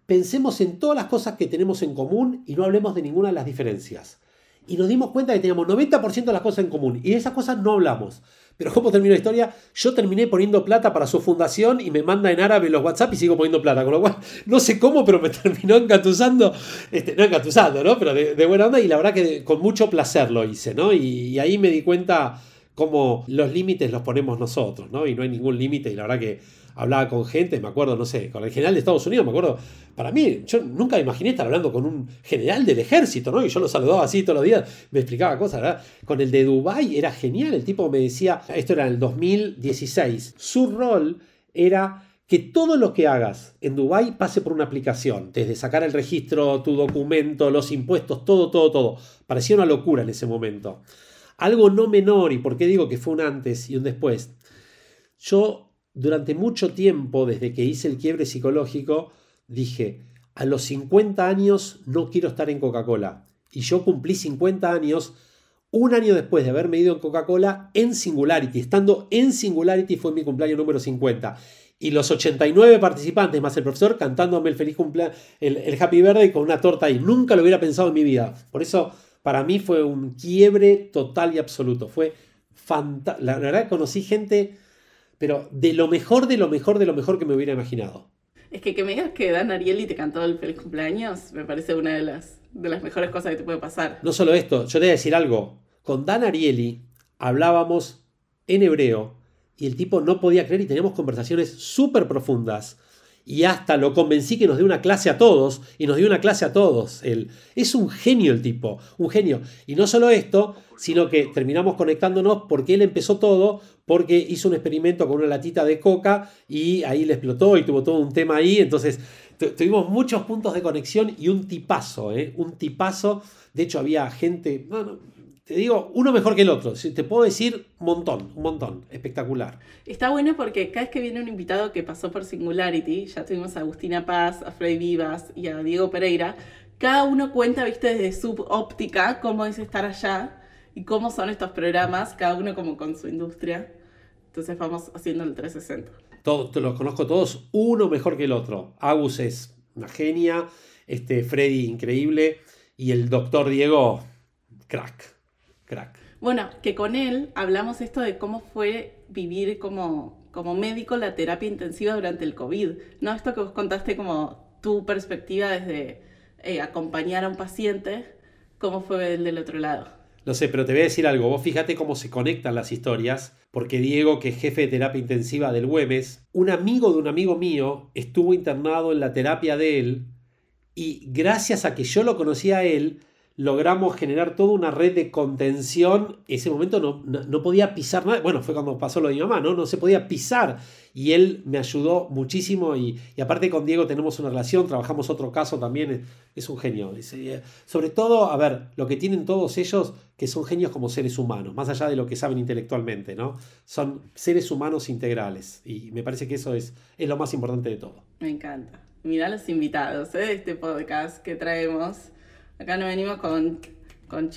S1: pensemos en todas las cosas que tenemos en común y no hablemos de ninguna de las diferencias. Y nos dimos cuenta que teníamos 90% de las cosas en común y de esas cosas no hablamos. Pero ¿cómo terminó la historia? Yo terminé poniendo plata para su fundación y me manda en árabe los WhatsApp y sigo poniendo plata. Con lo cual, no sé cómo, pero me terminó engatusando. Este, no engatusando, ¿no? Pero de, buena onda y la verdad que con mucho placer lo hice, ¿no? y ahí me di cuenta cómo los límites los ponemos nosotros, ¿no? Y no hay ningún límite y la verdad que hablaba con gente, me acuerdo, no sé, con el general de Estados Unidos, me acuerdo, para mí, yo nunca imaginé estar hablando con un general del ejército, ¿no? Y yo lo saludaba así todos los días, me explicaba cosas, ¿verdad? Con el de Dubai era genial, el tipo me decía, esto era en el 2016, su rol era que todo lo que hagas en Dubai pase por una aplicación, desde sacar el registro, tu documento, los impuestos, todo, todo, todo. Parecía una locura en ese momento. Algo no menor, y por qué digo que fue un antes y un después. Yo durante mucho tiempo, desde que hice el quiebre psicológico, dije, a los 50 años no quiero estar en Coca-Cola. Y yo cumplí 50 años un año después de haberme ido en Coca-Cola en Singularity. Estando en Singularity fue mi cumpleaños número 50. Y los 89 participantes, más el profesor, cantándome el feliz cumpleaños, el, el Happy Birthday con una torta ahí. Nunca lo hubiera pensado en mi vida. Por eso, para mí fue un quiebre total y absoluto. Fue fantástico. La verdad, conocí gente pero de lo mejor, de lo mejor, de lo mejor que me hubiera imaginado.
S2: Es que que me digas que Dan Ariely te cantó el feliz cumpleaños me parece una de las, de las mejores cosas que te puede pasar.
S1: No solo esto, yo te voy a decir algo. Con Dan Ariely hablábamos en hebreo y el tipo no podía creer y teníamos conversaciones súper profundas y hasta lo convencí que nos dé una clase a todos y nos dio una clase a todos. Él es un genio el tipo, un genio. Y no solo esto, sino que terminamos conectándonos porque él empezó todo porque hizo un experimento con una latita de coca y ahí le explotó y tuvo todo un tema ahí. Entonces tuvimos muchos puntos de conexión y un tipazo, ¿eh? un tipazo. De hecho había gente, te digo, uno mejor que el otro. Te puedo decir un montón, un montón. Espectacular.
S2: Está bueno porque cada vez que viene un invitado que pasó por Singularity, ya tuvimos a Agustina Paz, a Freddy Vivas y a Diego Pereira, cada uno cuenta, viste, desde su óptica cómo es estar allá y cómo son estos programas, cada uno como con su industria. Entonces vamos haciendo el 360.
S1: Todos, los conozco todos, uno mejor que el otro. Agus es una genia, este Freddy increíble y el doctor Diego, crack.
S2: Bueno, que con él hablamos esto de cómo fue vivir como, como médico la terapia intensiva durante el COVID. ¿No? Esto que vos contaste como tu perspectiva desde eh, acompañar a un paciente, ¿cómo fue el del otro lado?
S1: No sé, pero te voy a decir algo. Vos fíjate cómo se conectan las historias, porque Diego, que es jefe de terapia intensiva del Güemes, un amigo de un amigo mío estuvo internado en la terapia de él y gracias a que yo lo conocía a él, logramos generar toda una red de contención. En ese momento no, no, podía pisar nada. Bueno, fue cuando pasó lo de mi mamá, ¿no? No se podía pisar. Y él me ayudó muchísimo. Y, aparte con Diego tenemos una relación, trabajamos otro caso también. Es, un genio. Eh, sobre todo, a ver, lo que tienen todos ellos, que son genios como seres humanos, más allá de lo que saben intelectualmente, ¿no? Son seres humanos integrales. Y me parece que eso es, es lo más importante de todo.
S2: Me encanta. Mira los invitados ¿eh? de este podcast que traemos Acá no venimos con, con.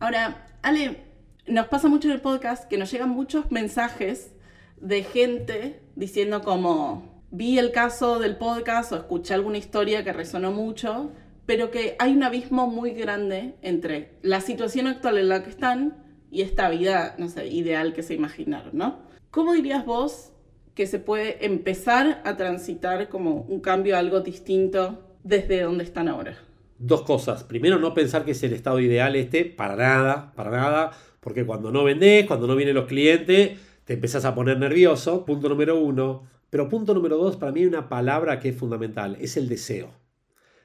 S2: Ahora, Ale, nos pasa mucho en el podcast que nos llegan muchos mensajes de gente diciendo como vi el caso del podcast o escuché alguna historia que resonó mucho, pero que hay un abismo muy grande entre la situación actual en la que están y esta vida, no sé, ideal que se imaginaron, ¿no? ¿Cómo dirías vos que se puede empezar a transitar como un cambio algo distinto desde donde están ahora?
S1: Dos cosas. Primero, no pensar que es el estado ideal este, para nada, para nada, porque cuando no vendés, cuando no vienen los clientes, te empezás a poner nervioso, punto número uno. Pero punto número dos, para mí hay una palabra que es fundamental, es el deseo.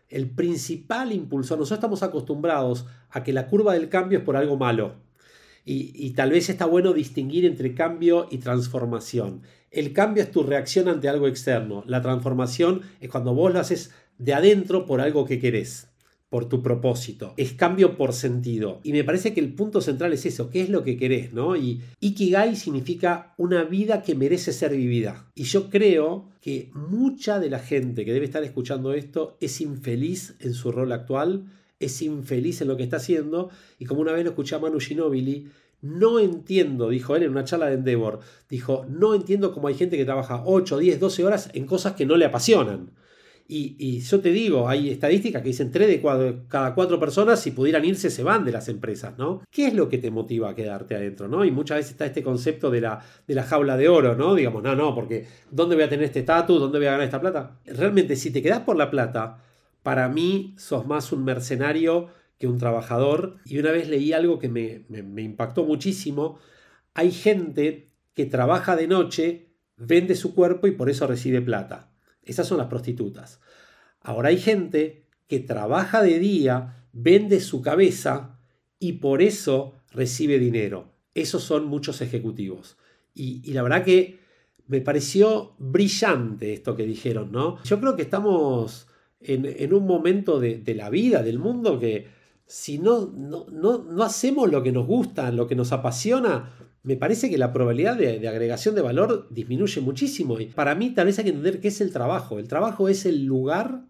S1: El principal impulsor, nosotros estamos acostumbrados a que la curva del cambio es por algo malo. Y, y, tal vez está bueno distinguir entre cambio y transformación. El cambio es tu reacción ante algo externo. La transformación es cuando vos lo haces de adentro por algo que querés por tu propósito, es cambio por sentido. Y me parece que el punto central es eso, ¿qué es lo que querés? ¿no? Y Ikigai significa una vida que merece ser vivida. Y yo creo que mucha de la gente que debe estar escuchando esto es infeliz en su rol actual, es infeliz en lo que está haciendo. Y como una vez lo escuché a Manu Ginobili, no entiendo, dijo él en una charla de Endeavor, dijo, no entiendo cómo hay gente que trabaja 8, 10, 12 horas en cosas que no le apasionan. Y, yo te digo, hay estadísticas que dicen 3 de cada 4 personas, si pudieran irse, se van de las empresas, ¿no? ¿Qué es lo que te motiva a quedarte adentro, ¿no? Y muchas veces está este concepto de la, de la jaula de oro, ¿no? Digamos, no, no, porque ¿dónde voy a tener este estatus? ¿Dónde voy a ganar esta plata? Realmente, si te quedas por la plata, para mí sos más un mercenario que un trabajador. Y una vez leí algo que me impactó muchísimo. Hay gente que trabaja de noche, vende su cuerpo y por eso recibe plata. Esas son las prostitutas. Ahora hay gente que trabaja de día, vende su cabeza y por eso recibe dinero. Esos son muchos ejecutivos. Y, la verdad que me pareció brillante esto que dijeron, ¿no? Yo creo que estamos en, un momento de, la vida, del mundo, que si no, no, no, hacemos lo que nos gusta, lo que nos apasiona, me parece que la probabilidad de, agregación de valor disminuye muchísimo. Y para mí tal vez hay que entender qué es el trabajo. El trabajo es el lugar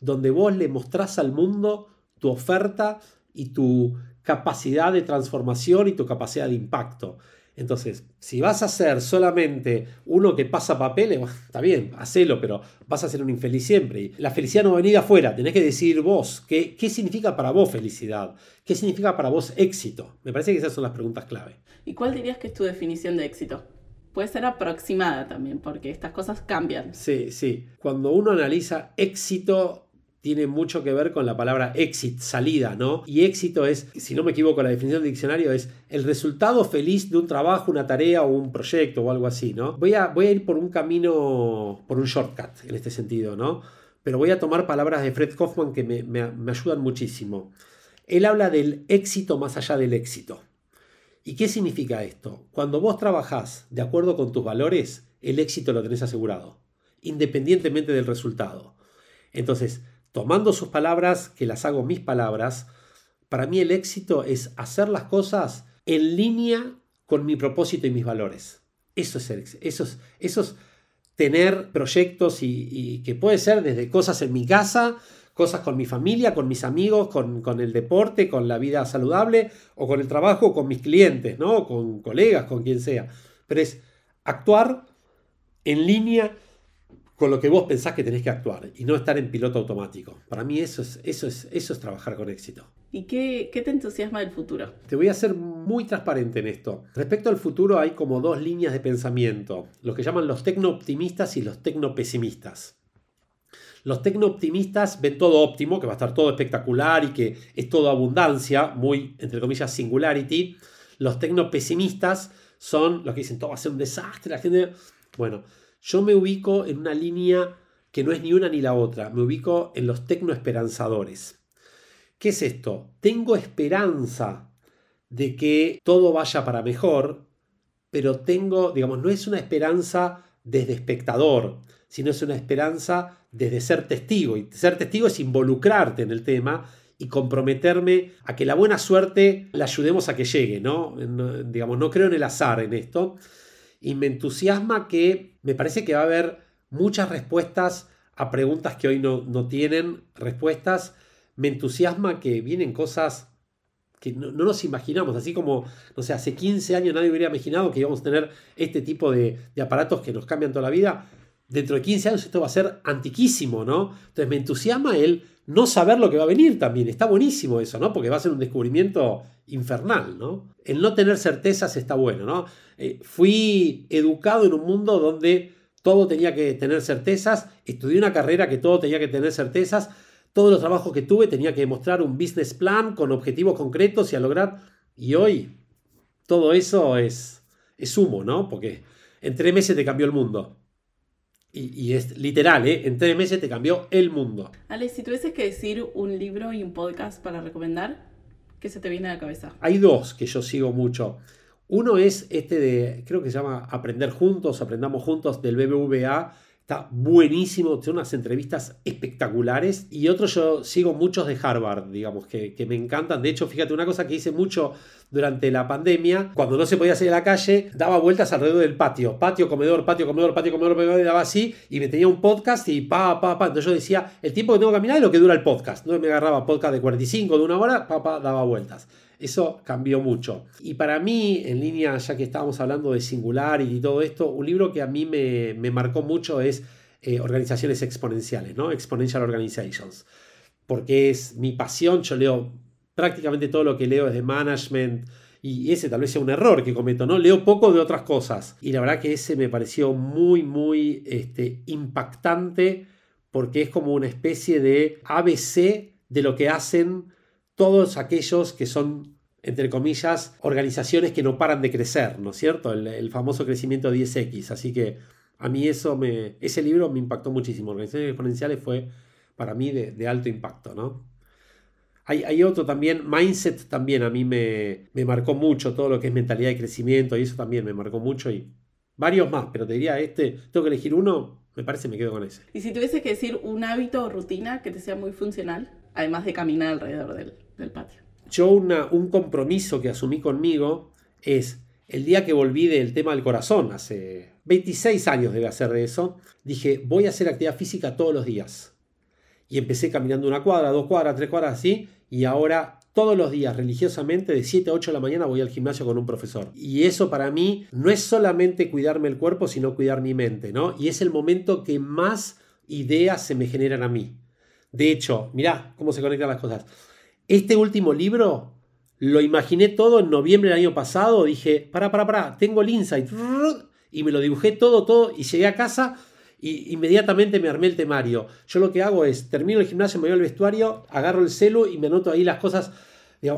S1: donde vos le mostrás al mundo tu oferta y tu capacidad de transformación y tu capacidad de impacto. Entonces, si vas a ser solamente uno que pasa papeles, está bien, hacelo, pero vas a ser un infeliz siempre. Y la felicidad no va a venir afuera, tenés que decidir vos qué, qué significa para vos felicidad, qué significa para vos éxito. Me parece que esas son las preguntas clave.
S2: ¿Y cuál dirías que es tu definición de éxito? Puede ser aproximada también, porque estas cosas cambian.
S1: Sí, sí. Cuando uno analiza éxito, tiene mucho que ver con la palabra exit, salida, ¿no? Y éxito es, si no me equivoco, la definición del diccionario es el resultado feliz de un trabajo, una tarea o un proyecto o algo así, ¿no? Voy a, ir por un camino, por un shortcut en este sentido, ¿no? Pero voy a tomar palabras de Fred Kaufman que me, me ayudan muchísimo. Él habla del éxito más allá del éxito. ¿Y qué significa esto? Cuando vos trabajás de acuerdo con tus valores, el éxito lo tenés asegurado, independientemente del resultado. Entonces, tomando sus palabras, que las hago mis palabras, para mí el éxito es hacer las cosas en línea con mi propósito y mis valores. Eso es, tener proyectos y, que puede ser desde cosas en mi casa, cosas con mi familia, con mis amigos, con, con, el deporte, con la vida saludable o con el trabajo, con mis clientes, ¿no? con colegas, con quien sea. Pero es actuar en línea con lo que vos pensás que tenés que actuar y no estar en piloto automático. Para mí eso es, eso es, eso es trabajar con éxito.
S2: ¿Y qué, qué te entusiasma del futuro?
S1: Te voy a ser muy transparente en esto. Respecto al futuro hay como dos líneas de pensamiento, los que llaman los tecno-optimistas y los tecno-pesimistas. Los tecno-optimistas ven todo óptimo, que va a estar todo espectacular y que es todo abundancia, muy, entre comillas, singularity. Los tecno-pesimistas son los que dicen todo va a ser un desastre, la gente... Bueno, yo me ubico en una línea que no es ni una ni la otra, me ubico en los tecnoesperanzadores. ¿Qué es esto? Tengo esperanza de que todo vaya para mejor, pero tengo, digamos, no es una esperanza desde espectador, sino es una esperanza desde ser testigo. Y ser testigo es involucrarte en el tema y comprometerme a que la buena suerte la ayudemos a que llegue, ¿no? digamos, no creo en el azar en esto, y me entusiasma que me parece que va a haber muchas respuestas a preguntas que hoy no, tienen respuestas. Me entusiasma que vienen cosas que no, nos imaginamos, así como, no sé, hace 15 años nadie hubiera imaginado que íbamos a tener este tipo de, de aparatos que nos cambian toda la vida. Dentro de 15 años esto va a ser antiquísimo, ¿no? Entonces me entusiasma el no saber lo que va a venir también. Está buenísimo eso, ¿no? Porque va a ser un descubrimiento infernal, ¿no? El no tener certezas está bueno, ¿no? Eh, fui educado en un mundo donde todo tenía que tener certezas, estudié una carrera que todo tenía que tener certezas, todos los trabajos que tuve tenía que demostrar un business plan con objetivos concretos y a lograr, y hoy todo eso es, es humo, ¿no? Porque en tres meses te cambió el mundo. Y, es literal, ¿eh? En tres meses te cambió el mundo.
S2: Alex, si tuvieses que decir un libro y un podcast para recomendar, ¿qué se te viene a la cabeza?
S1: Hay dos que yo sigo mucho. Uno es este de, creo que se llama Aprender Juntos, Aprendamos Juntos del BBVA, Está buenísimo, tiene unas entrevistas espectaculares. Y otro yo sigo muchos de Harvard, digamos, que, me encantan. De hecho, fíjate, una cosa que hice mucho durante la pandemia, cuando no se podía salir a la calle, daba vueltas alrededor del patio. Patio, comedor, patio, comedor, patio, comedor, comedor, y daba así. Y me tenía un podcast y pa, pa, pa. Entonces yo decía, el tiempo que tengo que caminar es lo que dura el podcast. No me agarraba podcast de 45, de una hora, pa, pa, daba vueltas. Eso cambió mucho. Y para mí, en línea, ya que estábamos hablando de singular y todo esto, un libro que a mí me, marcó mucho es eh, organizaciones exponenciales, ¿no? Exponential Organizations. Porque es mi pasión, yo leo prácticamente todo lo que leo es de management, y ese tal vez sea un error que cometo, ¿no? Leo poco de otras cosas. Y la verdad que ese me pareció muy, muy este, impactante porque es como una especie de ABC de lo que hacen todos aquellos que son, entre comillas, organizaciones que no paran de crecer, ¿no es cierto? El, famoso crecimiento 10X. Así que a mí eso me, ese libro me impactó muchísimo. Organizaciones exponenciales fue para mí de, alto impacto, ¿no? Hay, otro también, Mindset también a mí me, me, marcó mucho, todo lo que es mentalidad de crecimiento y eso también me marcó mucho y varios más, pero te diría este, tengo que elegir uno, me parece me quedo con ese.
S2: Y si tuviese que decir un hábito o rutina que te sea muy funcional, además de caminar alrededor del, del patio.
S1: Yo una, un compromiso que asumí conmigo es el día que volví del tema del corazón, hace 26 años debe hacer de eso, dije voy a hacer actividad física todos los días y empecé caminando una cuadra, dos cuadras, tres cuadras así, y ahora todos los días religiosamente de 7 a 8 de la mañana voy al gimnasio con un profesor. Y eso para mí no es solamente cuidarme el cuerpo, sino cuidar mi mente, ¿no? Y es el momento que más ideas se me generan a mí. De hecho, mirá cómo se conectan las cosas. Este último libro lo imaginé todo en noviembre del año pasado, dije, para, para, para, tengo el insight, y me lo dibujé todo, todo, y llegué a casa y inmediatamente me armé el temario. Yo lo que hago es, termino el gimnasio, me voy al vestuario, agarro el celu y me anoto ahí las cosas.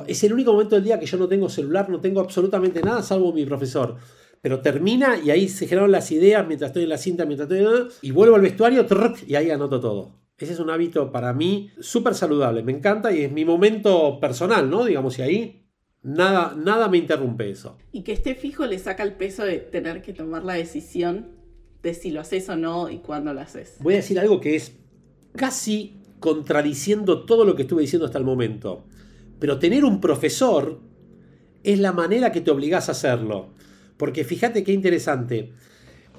S1: es el único momento del día que yo no tengo celular, no tengo absolutamente nada, salvo mi profesor. Pero termina y ahí se generan las ideas mientras estoy en la cinta, mientras estoy... Y vuelvo al vestuario y ahí anoto todo. Ese es un hábito para mí súper saludable, me encanta y es mi momento personal, ¿no? Digamos, y ahí nada, nada me interrumpe eso.
S2: Y que esté fijo le saca el peso de tener que tomar la decisión de si lo haces o no y cuándo lo haces.
S1: Voy a decir algo que es casi contradiciendo todo lo que estuve diciendo hasta el momento. Pero tener un profesor es la manera que te obligas a hacerlo. Porque fíjate qué interesante.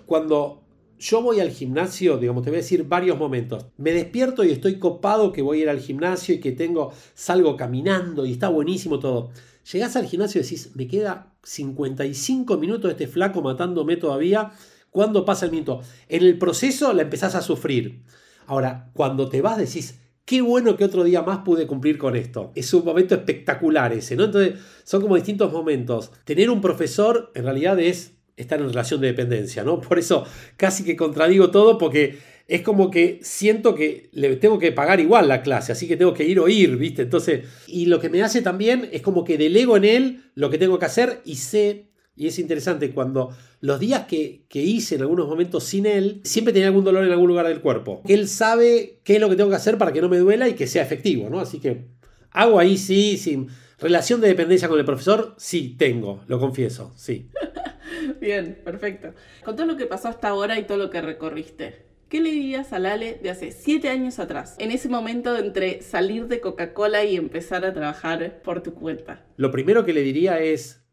S1: Cuando yo voy al gimnasio, digamos, te voy a decir varios momentos. Me despierto y estoy copado que voy a ir al gimnasio y que tengo, salgo caminando y está buenísimo todo. Llegás al gimnasio y decís, me queda 55 minutos este flaco matándome todavía cuando pasa el minuto? En el proceso la empezás a sufrir. Ahora, cuando te vas decís, qué bueno que otro día más pude cumplir con esto. Es un momento espectacular ese, ¿no? Entonces, son como distintos momentos. Tener un profesor en realidad es estar en relación de dependencia, ¿no? Por eso casi que contradigo todo porque es como que siento que le tengo que pagar igual la clase, así que tengo que ir o ir, ¿viste? Entonces, y lo que me hace también es como que delego en él lo que tengo que hacer y sé y es interesante cuando los días que, hice en algunos momentos sin él, siempre tenía algún dolor en algún lugar del cuerpo. Él sabe qué es lo que tengo que hacer para que no me duela y que sea efectivo, ¿no? Así que hago ahí sí, sin relación de dependencia con el profesor, sí tengo, lo confieso, sí.
S2: Bien, perfecto. Con todo lo que pasó hasta ahora y todo lo que recorriste, ¿qué le dirías a Lale de hace siete años atrás? En ese momento entre salir de Coca-Cola y empezar a trabajar por tu cuenta.
S1: Lo primero que le diría es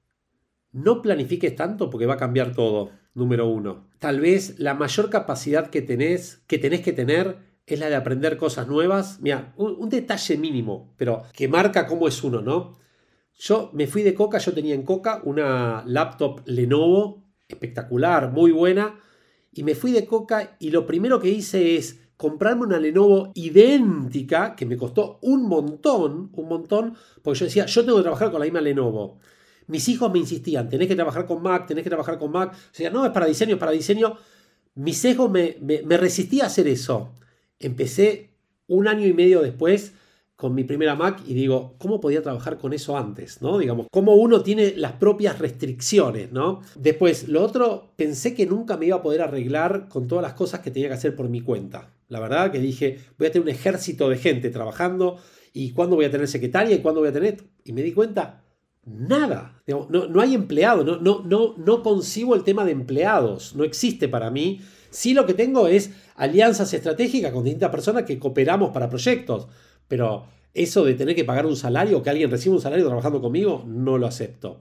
S1: no planifiques tanto porque va a cambiar todo, número uno. Tal vez la mayor capacidad que tenés, que tenés que tener es la de aprender cosas nuevas. Mira, un, detalle mínimo, pero que marca cómo es uno, ¿no? Yo me fui de Coca, yo tenía en Coca una laptop Lenovo espectacular, muy buena, y me fui de Coca y lo primero que hice es comprarme una Lenovo idéntica, que me costó un montón, un montón, porque yo decía, yo tengo que trabajar con la misma Lenovo. Mis hijos me insistían, tenés que trabajar con Mac, tenés que trabajar con Mac. O sea, no, es para diseño, es para diseño. Mi hijos me, me, resistía a hacer eso. Empecé un año y medio después con mi primera Mac y digo, ¿cómo podía trabajar con eso antes? ¿no? Digamos, cómo uno tiene las propias restricciones, ¿no? Después, lo otro, pensé que nunca me iba a poder arreglar con todas las cosas que tenía que hacer por mi cuenta. La verdad que dije, voy a tener un ejército de gente trabajando y cuándo voy a tener secretaria y cuándo voy a tener... Y me di cuenta, Nada. No, hay empleados. No, no, no, no concibo el tema de empleados. No existe para mí. Sí lo que tengo es alianzas estratégicas con distintas personas que cooperamos para proyectos. Pero eso de tener que pagar un salario, que alguien reciba un salario trabajando conmigo, no lo acepto.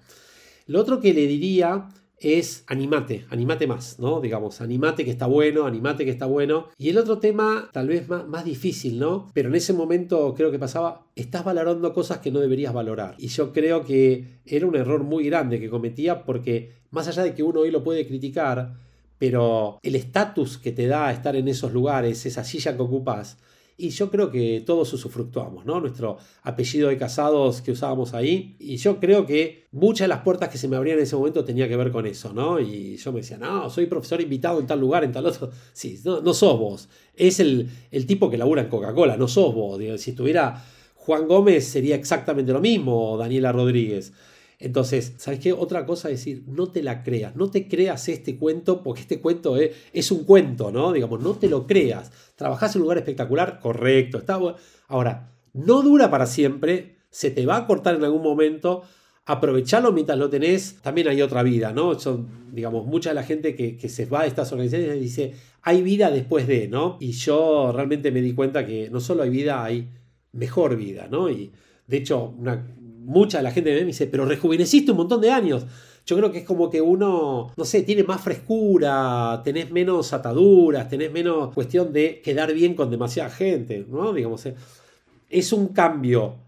S1: Lo otro que le diría es animate, animate más, ¿no? Digamos, animate que está bueno, animate que está bueno. Y el otro tema, tal vez más, más difícil, ¿no? Pero en ese momento creo que pasaba, estás valorando cosas que no deberías valorar. Y yo creo que era un error muy grande que cometía porque más allá de que uno hoy lo puede criticar, pero el estatus que te da estar en esos lugares, esa silla que ocupas, y yo creo que todos usufructuamos, ¿no? Nuestro apellido de casados que usábamos ahí. Y yo creo que muchas de las puertas que se me abrían en ese momento tenía que ver con eso, ¿no? Y yo me decía, no, soy profesor invitado en tal lugar, en tal otro. Sí, no, no sos vos. Es el, el tipo que labura en Coca-Cola, no sos vos. si estuviera Juan Gómez sería exactamente lo mismo, o Daniela Rodríguez. Entonces, ¿sabes qué? Otra cosa es decir, no te la creas, no te creas este cuento, porque este cuento es, un cuento, ¿no? Digamos, no te lo creas. Trabajás en un lugar espectacular, correcto, está bueno. Ahora, no dura para siempre, se te va a cortar en algún momento, aprovechalo mientras lo tenés, también hay otra vida, ¿no? Son, digamos, mucha de la gente que, que, se va de estas organizaciones dice, hay vida después de, ¿no? Y yo realmente me di cuenta que no solo hay vida, hay mejor vida, ¿no? Y de hecho, una, mucha de la gente me dice, pero rejuveneciste un montón de años. Yo creo que es como que uno, no sé, tiene más frescura, tenés menos ataduras, tenés menos cuestión de quedar bien con demasiada gente, ¿no? Digamos, eh, es un cambio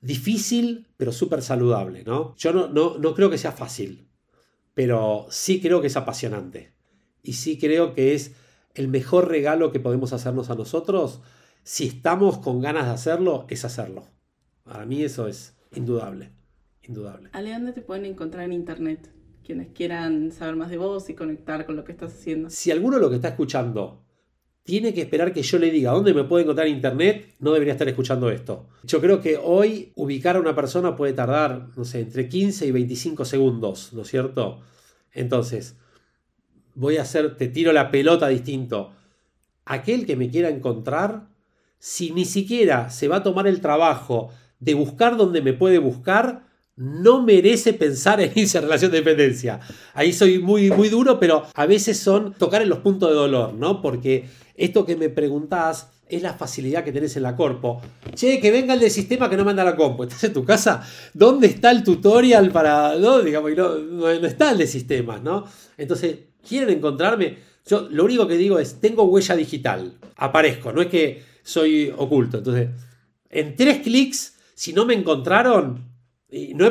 S1: difícil, pero súper saludable, ¿no? Yo no, no, no creo que sea fácil, pero sí creo que es apasionante. Y sí creo que es el mejor regalo que podemos hacernos a nosotros, si estamos con ganas de hacerlo, es hacerlo. Para mí eso es Indudable, indudable.
S2: Ale, ¿dónde te pueden encontrar en internet? Quienes quieran saber más de vos y conectar con lo que estás haciendo.
S1: Si alguno lo que está escuchando tiene que esperar que yo le diga dónde me puede encontrar en internet, no debería estar escuchando esto. Yo creo que hoy ubicar a una persona puede tardar, no sé, entre 15 y 25 segundos, ¿no es cierto? Entonces, voy a hacer, te tiro la pelota distinto. Aquel que me quiera encontrar, si ni siquiera se va a tomar el trabajo de buscar donde me puede buscar, no merece pensar en irse a relación de dependencia. Ahí soy muy, muy duro, pero a veces son tocar en los puntos de dolor, ¿no? Porque esto que me preguntás es la facilidad que tenés en la corpo. Che, que venga el del sistema que no manda la compu. ¿Estás en tu casa? ¿Dónde está el tutorial para.? No, digamos, no, no está el de sistemas, ¿no? Entonces, ¿quieren encontrarme? Yo lo único que digo es: tengo huella digital. Aparezco, no es que soy oculto. Entonces, en tres clics si no me encontraron, y no,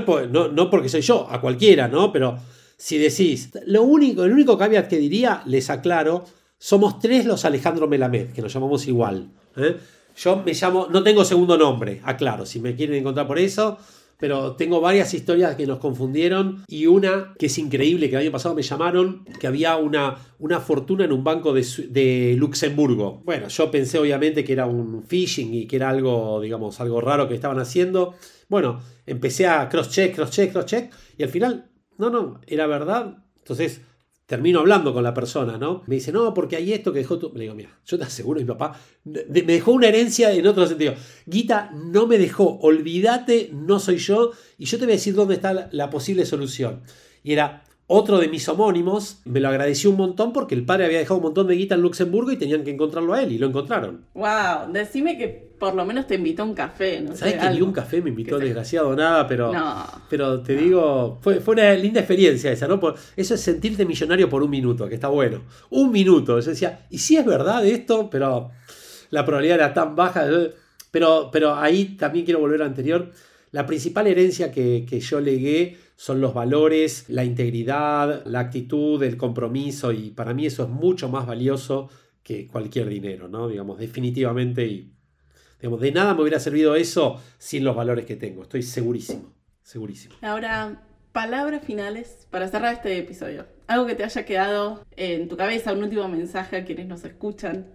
S1: no, porque soy yo, a cualquiera, ¿no? Pero si decís, lo único, el único caveat que diría, les aclaro, somos tres los Alejandro Melamed, que nos llamamos igual. ¿eh? Yo me llamo, no tengo segundo nombre, aclaro, si me quieren encontrar por eso, pero tengo varias historias que nos confundieron y una que es increíble, que el año pasado me llamaron que había una, una fortuna en un banco de, de, Luxemburgo. Bueno, yo pensé obviamente que era un phishing y que era algo, digamos, algo raro que estaban haciendo. Bueno, empecé a cross-check, cross-check, cross-check y al final, no, no, era verdad. Entonces termino hablando con la persona, ¿no? Me dice, no, porque hay esto que dejó tú. Le digo, mira, yo te aseguro, mi papá me dejó una herencia en otro sentido. Guita no me dejó, olvídate, no soy yo, y yo te voy a decir dónde está la posible solución. Y era, otro de mis homónimos me lo agradeció un montón porque el padre había dejado un montón de guita en Luxemburgo y tenían que encontrarlo a él y lo encontraron.
S2: Wow, decime que por lo menos te invitó a un café, ¿no?
S1: ¿Sabes que ni un café me invitó desgraciado nada, pero pero te digo, fue, fue una linda experiencia esa, ¿no? Por, eso es sentirte millonario por un minuto, que está bueno. Un minuto. Yo decía, ¿y si es verdad esto? Pero la probabilidad era tan baja. Pero, pero ahí también quiero volver a anterior. La principal herencia que, que yo legué son los valores, la integridad, la actitud, el compromiso y para mí eso es mucho más valioso que cualquier dinero, ¿no? Digamos, definitivamente y digamos, de nada me hubiera servido eso sin los valores que tengo, estoy segurísimo, segurísimo.
S2: Ahora, palabras finales para cerrar este episodio. Algo que te haya quedado en tu cabeza, un último mensaje a quienes nos escuchan,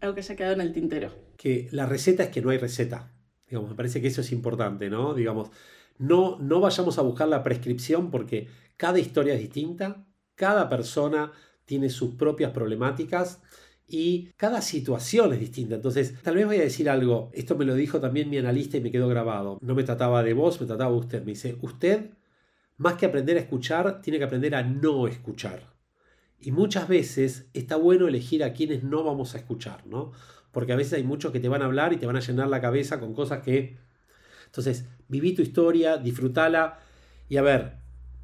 S2: algo que haya quedado en el tintero.
S1: Que la receta es que no hay receta. Digamos, me parece que eso es importante, ¿no? Digamos, no, no vayamos a buscar la prescripción porque cada historia es distinta, cada persona tiene sus propias problemáticas y cada situación es distinta. Entonces, tal vez voy a decir algo, esto me lo dijo también mi analista y me quedó grabado. No me trataba de vos, me trataba de usted. Me dice, usted, más que aprender a escuchar, tiene que aprender a no escuchar. Y muchas veces está bueno elegir a quienes no vamos a escuchar, ¿no? Porque a veces hay muchos que te van a hablar y te van a llenar la cabeza con cosas que entonces, viví tu historia, disfrútala y a ver,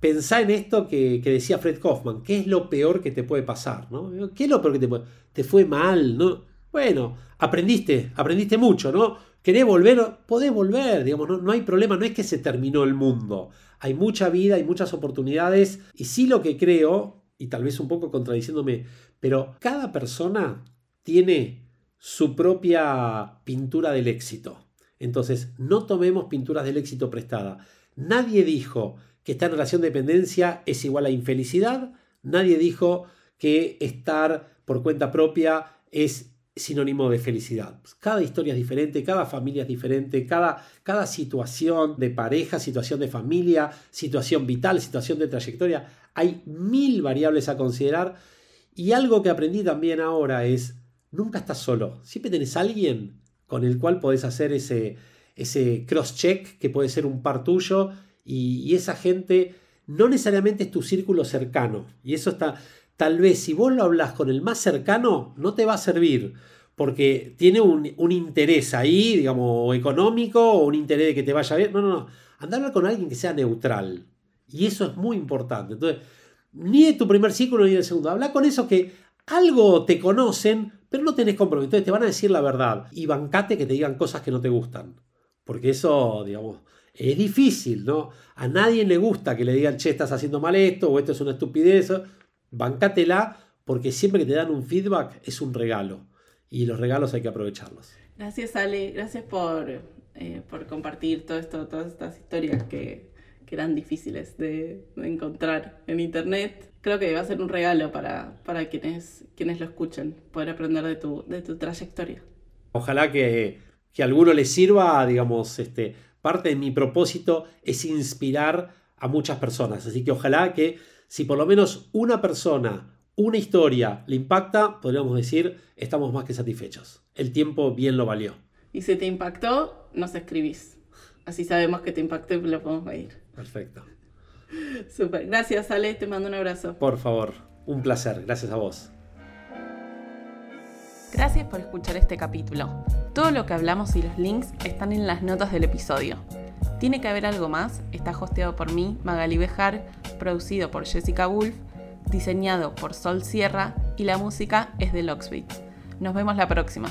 S1: pensá en esto que, decía Fred Kaufman, ¿qué es lo peor que te puede pasar? ¿no? ¿Qué es lo peor que te puede Te fue mal, ¿no? Bueno, aprendiste, aprendiste mucho, ¿no? ¿Querés volver? Podés volver, digamos, no, no hay problema, no es que se terminó el mundo. Hay mucha vida, hay muchas oportunidades y sí lo que creo, y tal vez un poco contradiciéndome, pero cada persona tiene su propia pintura del éxito. Entonces, no tomemos pinturas del éxito prestada. Nadie dijo que estar en relación de dependencia es igual a infelicidad. Nadie dijo que estar por cuenta propia es sinónimo de felicidad. Cada historia es diferente, cada familia es diferente, cada, cada situación de pareja, situación de familia, situación vital, situación de trayectoria, hay mil variables a considerar. Y algo que aprendí también ahora es, nunca estás solo, siempre tenés alguien con el cual podés hacer ese, ese cross-check que puede ser un par tuyo y esa gente no necesariamente es tu círculo cercano. Y eso está tal vez si vos lo hablas con el más cercano, no te va a servir, porque tiene un, interés ahí, digamos, económico o un interés de que te vaya bien. No, no, no. Anda con alguien que sea neutral. Y eso es muy importante. Entonces, ni de tu primer círculo ni del segundo. Habla con esos que algo te conocen, pero no tenés compromiso. Entonces te van a decir la verdad. Y bancate que te digan cosas que no te gustan. Porque eso, digamos, es difícil, ¿no? A nadie le gusta que le digan, che, estás haciendo mal esto o esto es una estupidez bancátela porque siempre que te dan un feedback es un regalo y los regalos hay que aprovecharlos.
S2: Gracias Ale, gracias por, eh, por compartir todo esto, todas estas historias que, que eran difíciles de, encontrar en internet. Creo que va a ser un regalo para, para quienes, quienes lo escuchen, poder aprender de tu, de tu trayectoria.
S1: Ojalá que, que a alguno le sirva, digamos, este, parte de mi propósito es inspirar a muchas personas, así que ojalá que si por lo menos una persona, una historia le impacta, podríamos decir, estamos más que satisfechos. El tiempo bien lo valió.
S2: Y si te impactó, nos escribís. Así sabemos que te impactó y lo podemos medir.
S1: Perfecto.
S2: Super. Gracias, Ale. Te mando un abrazo.
S1: Por favor. Un placer. Gracias a vos.
S2: Gracias por escuchar este capítulo. Todo lo que hablamos y los links están en las notas del episodio. Tiene que haber algo más. Está hosteado por mí, Magali Bejar, producido por Jessica Wolf, diseñado por Sol Sierra y la música es de Locksbeat. Nos vemos la próxima.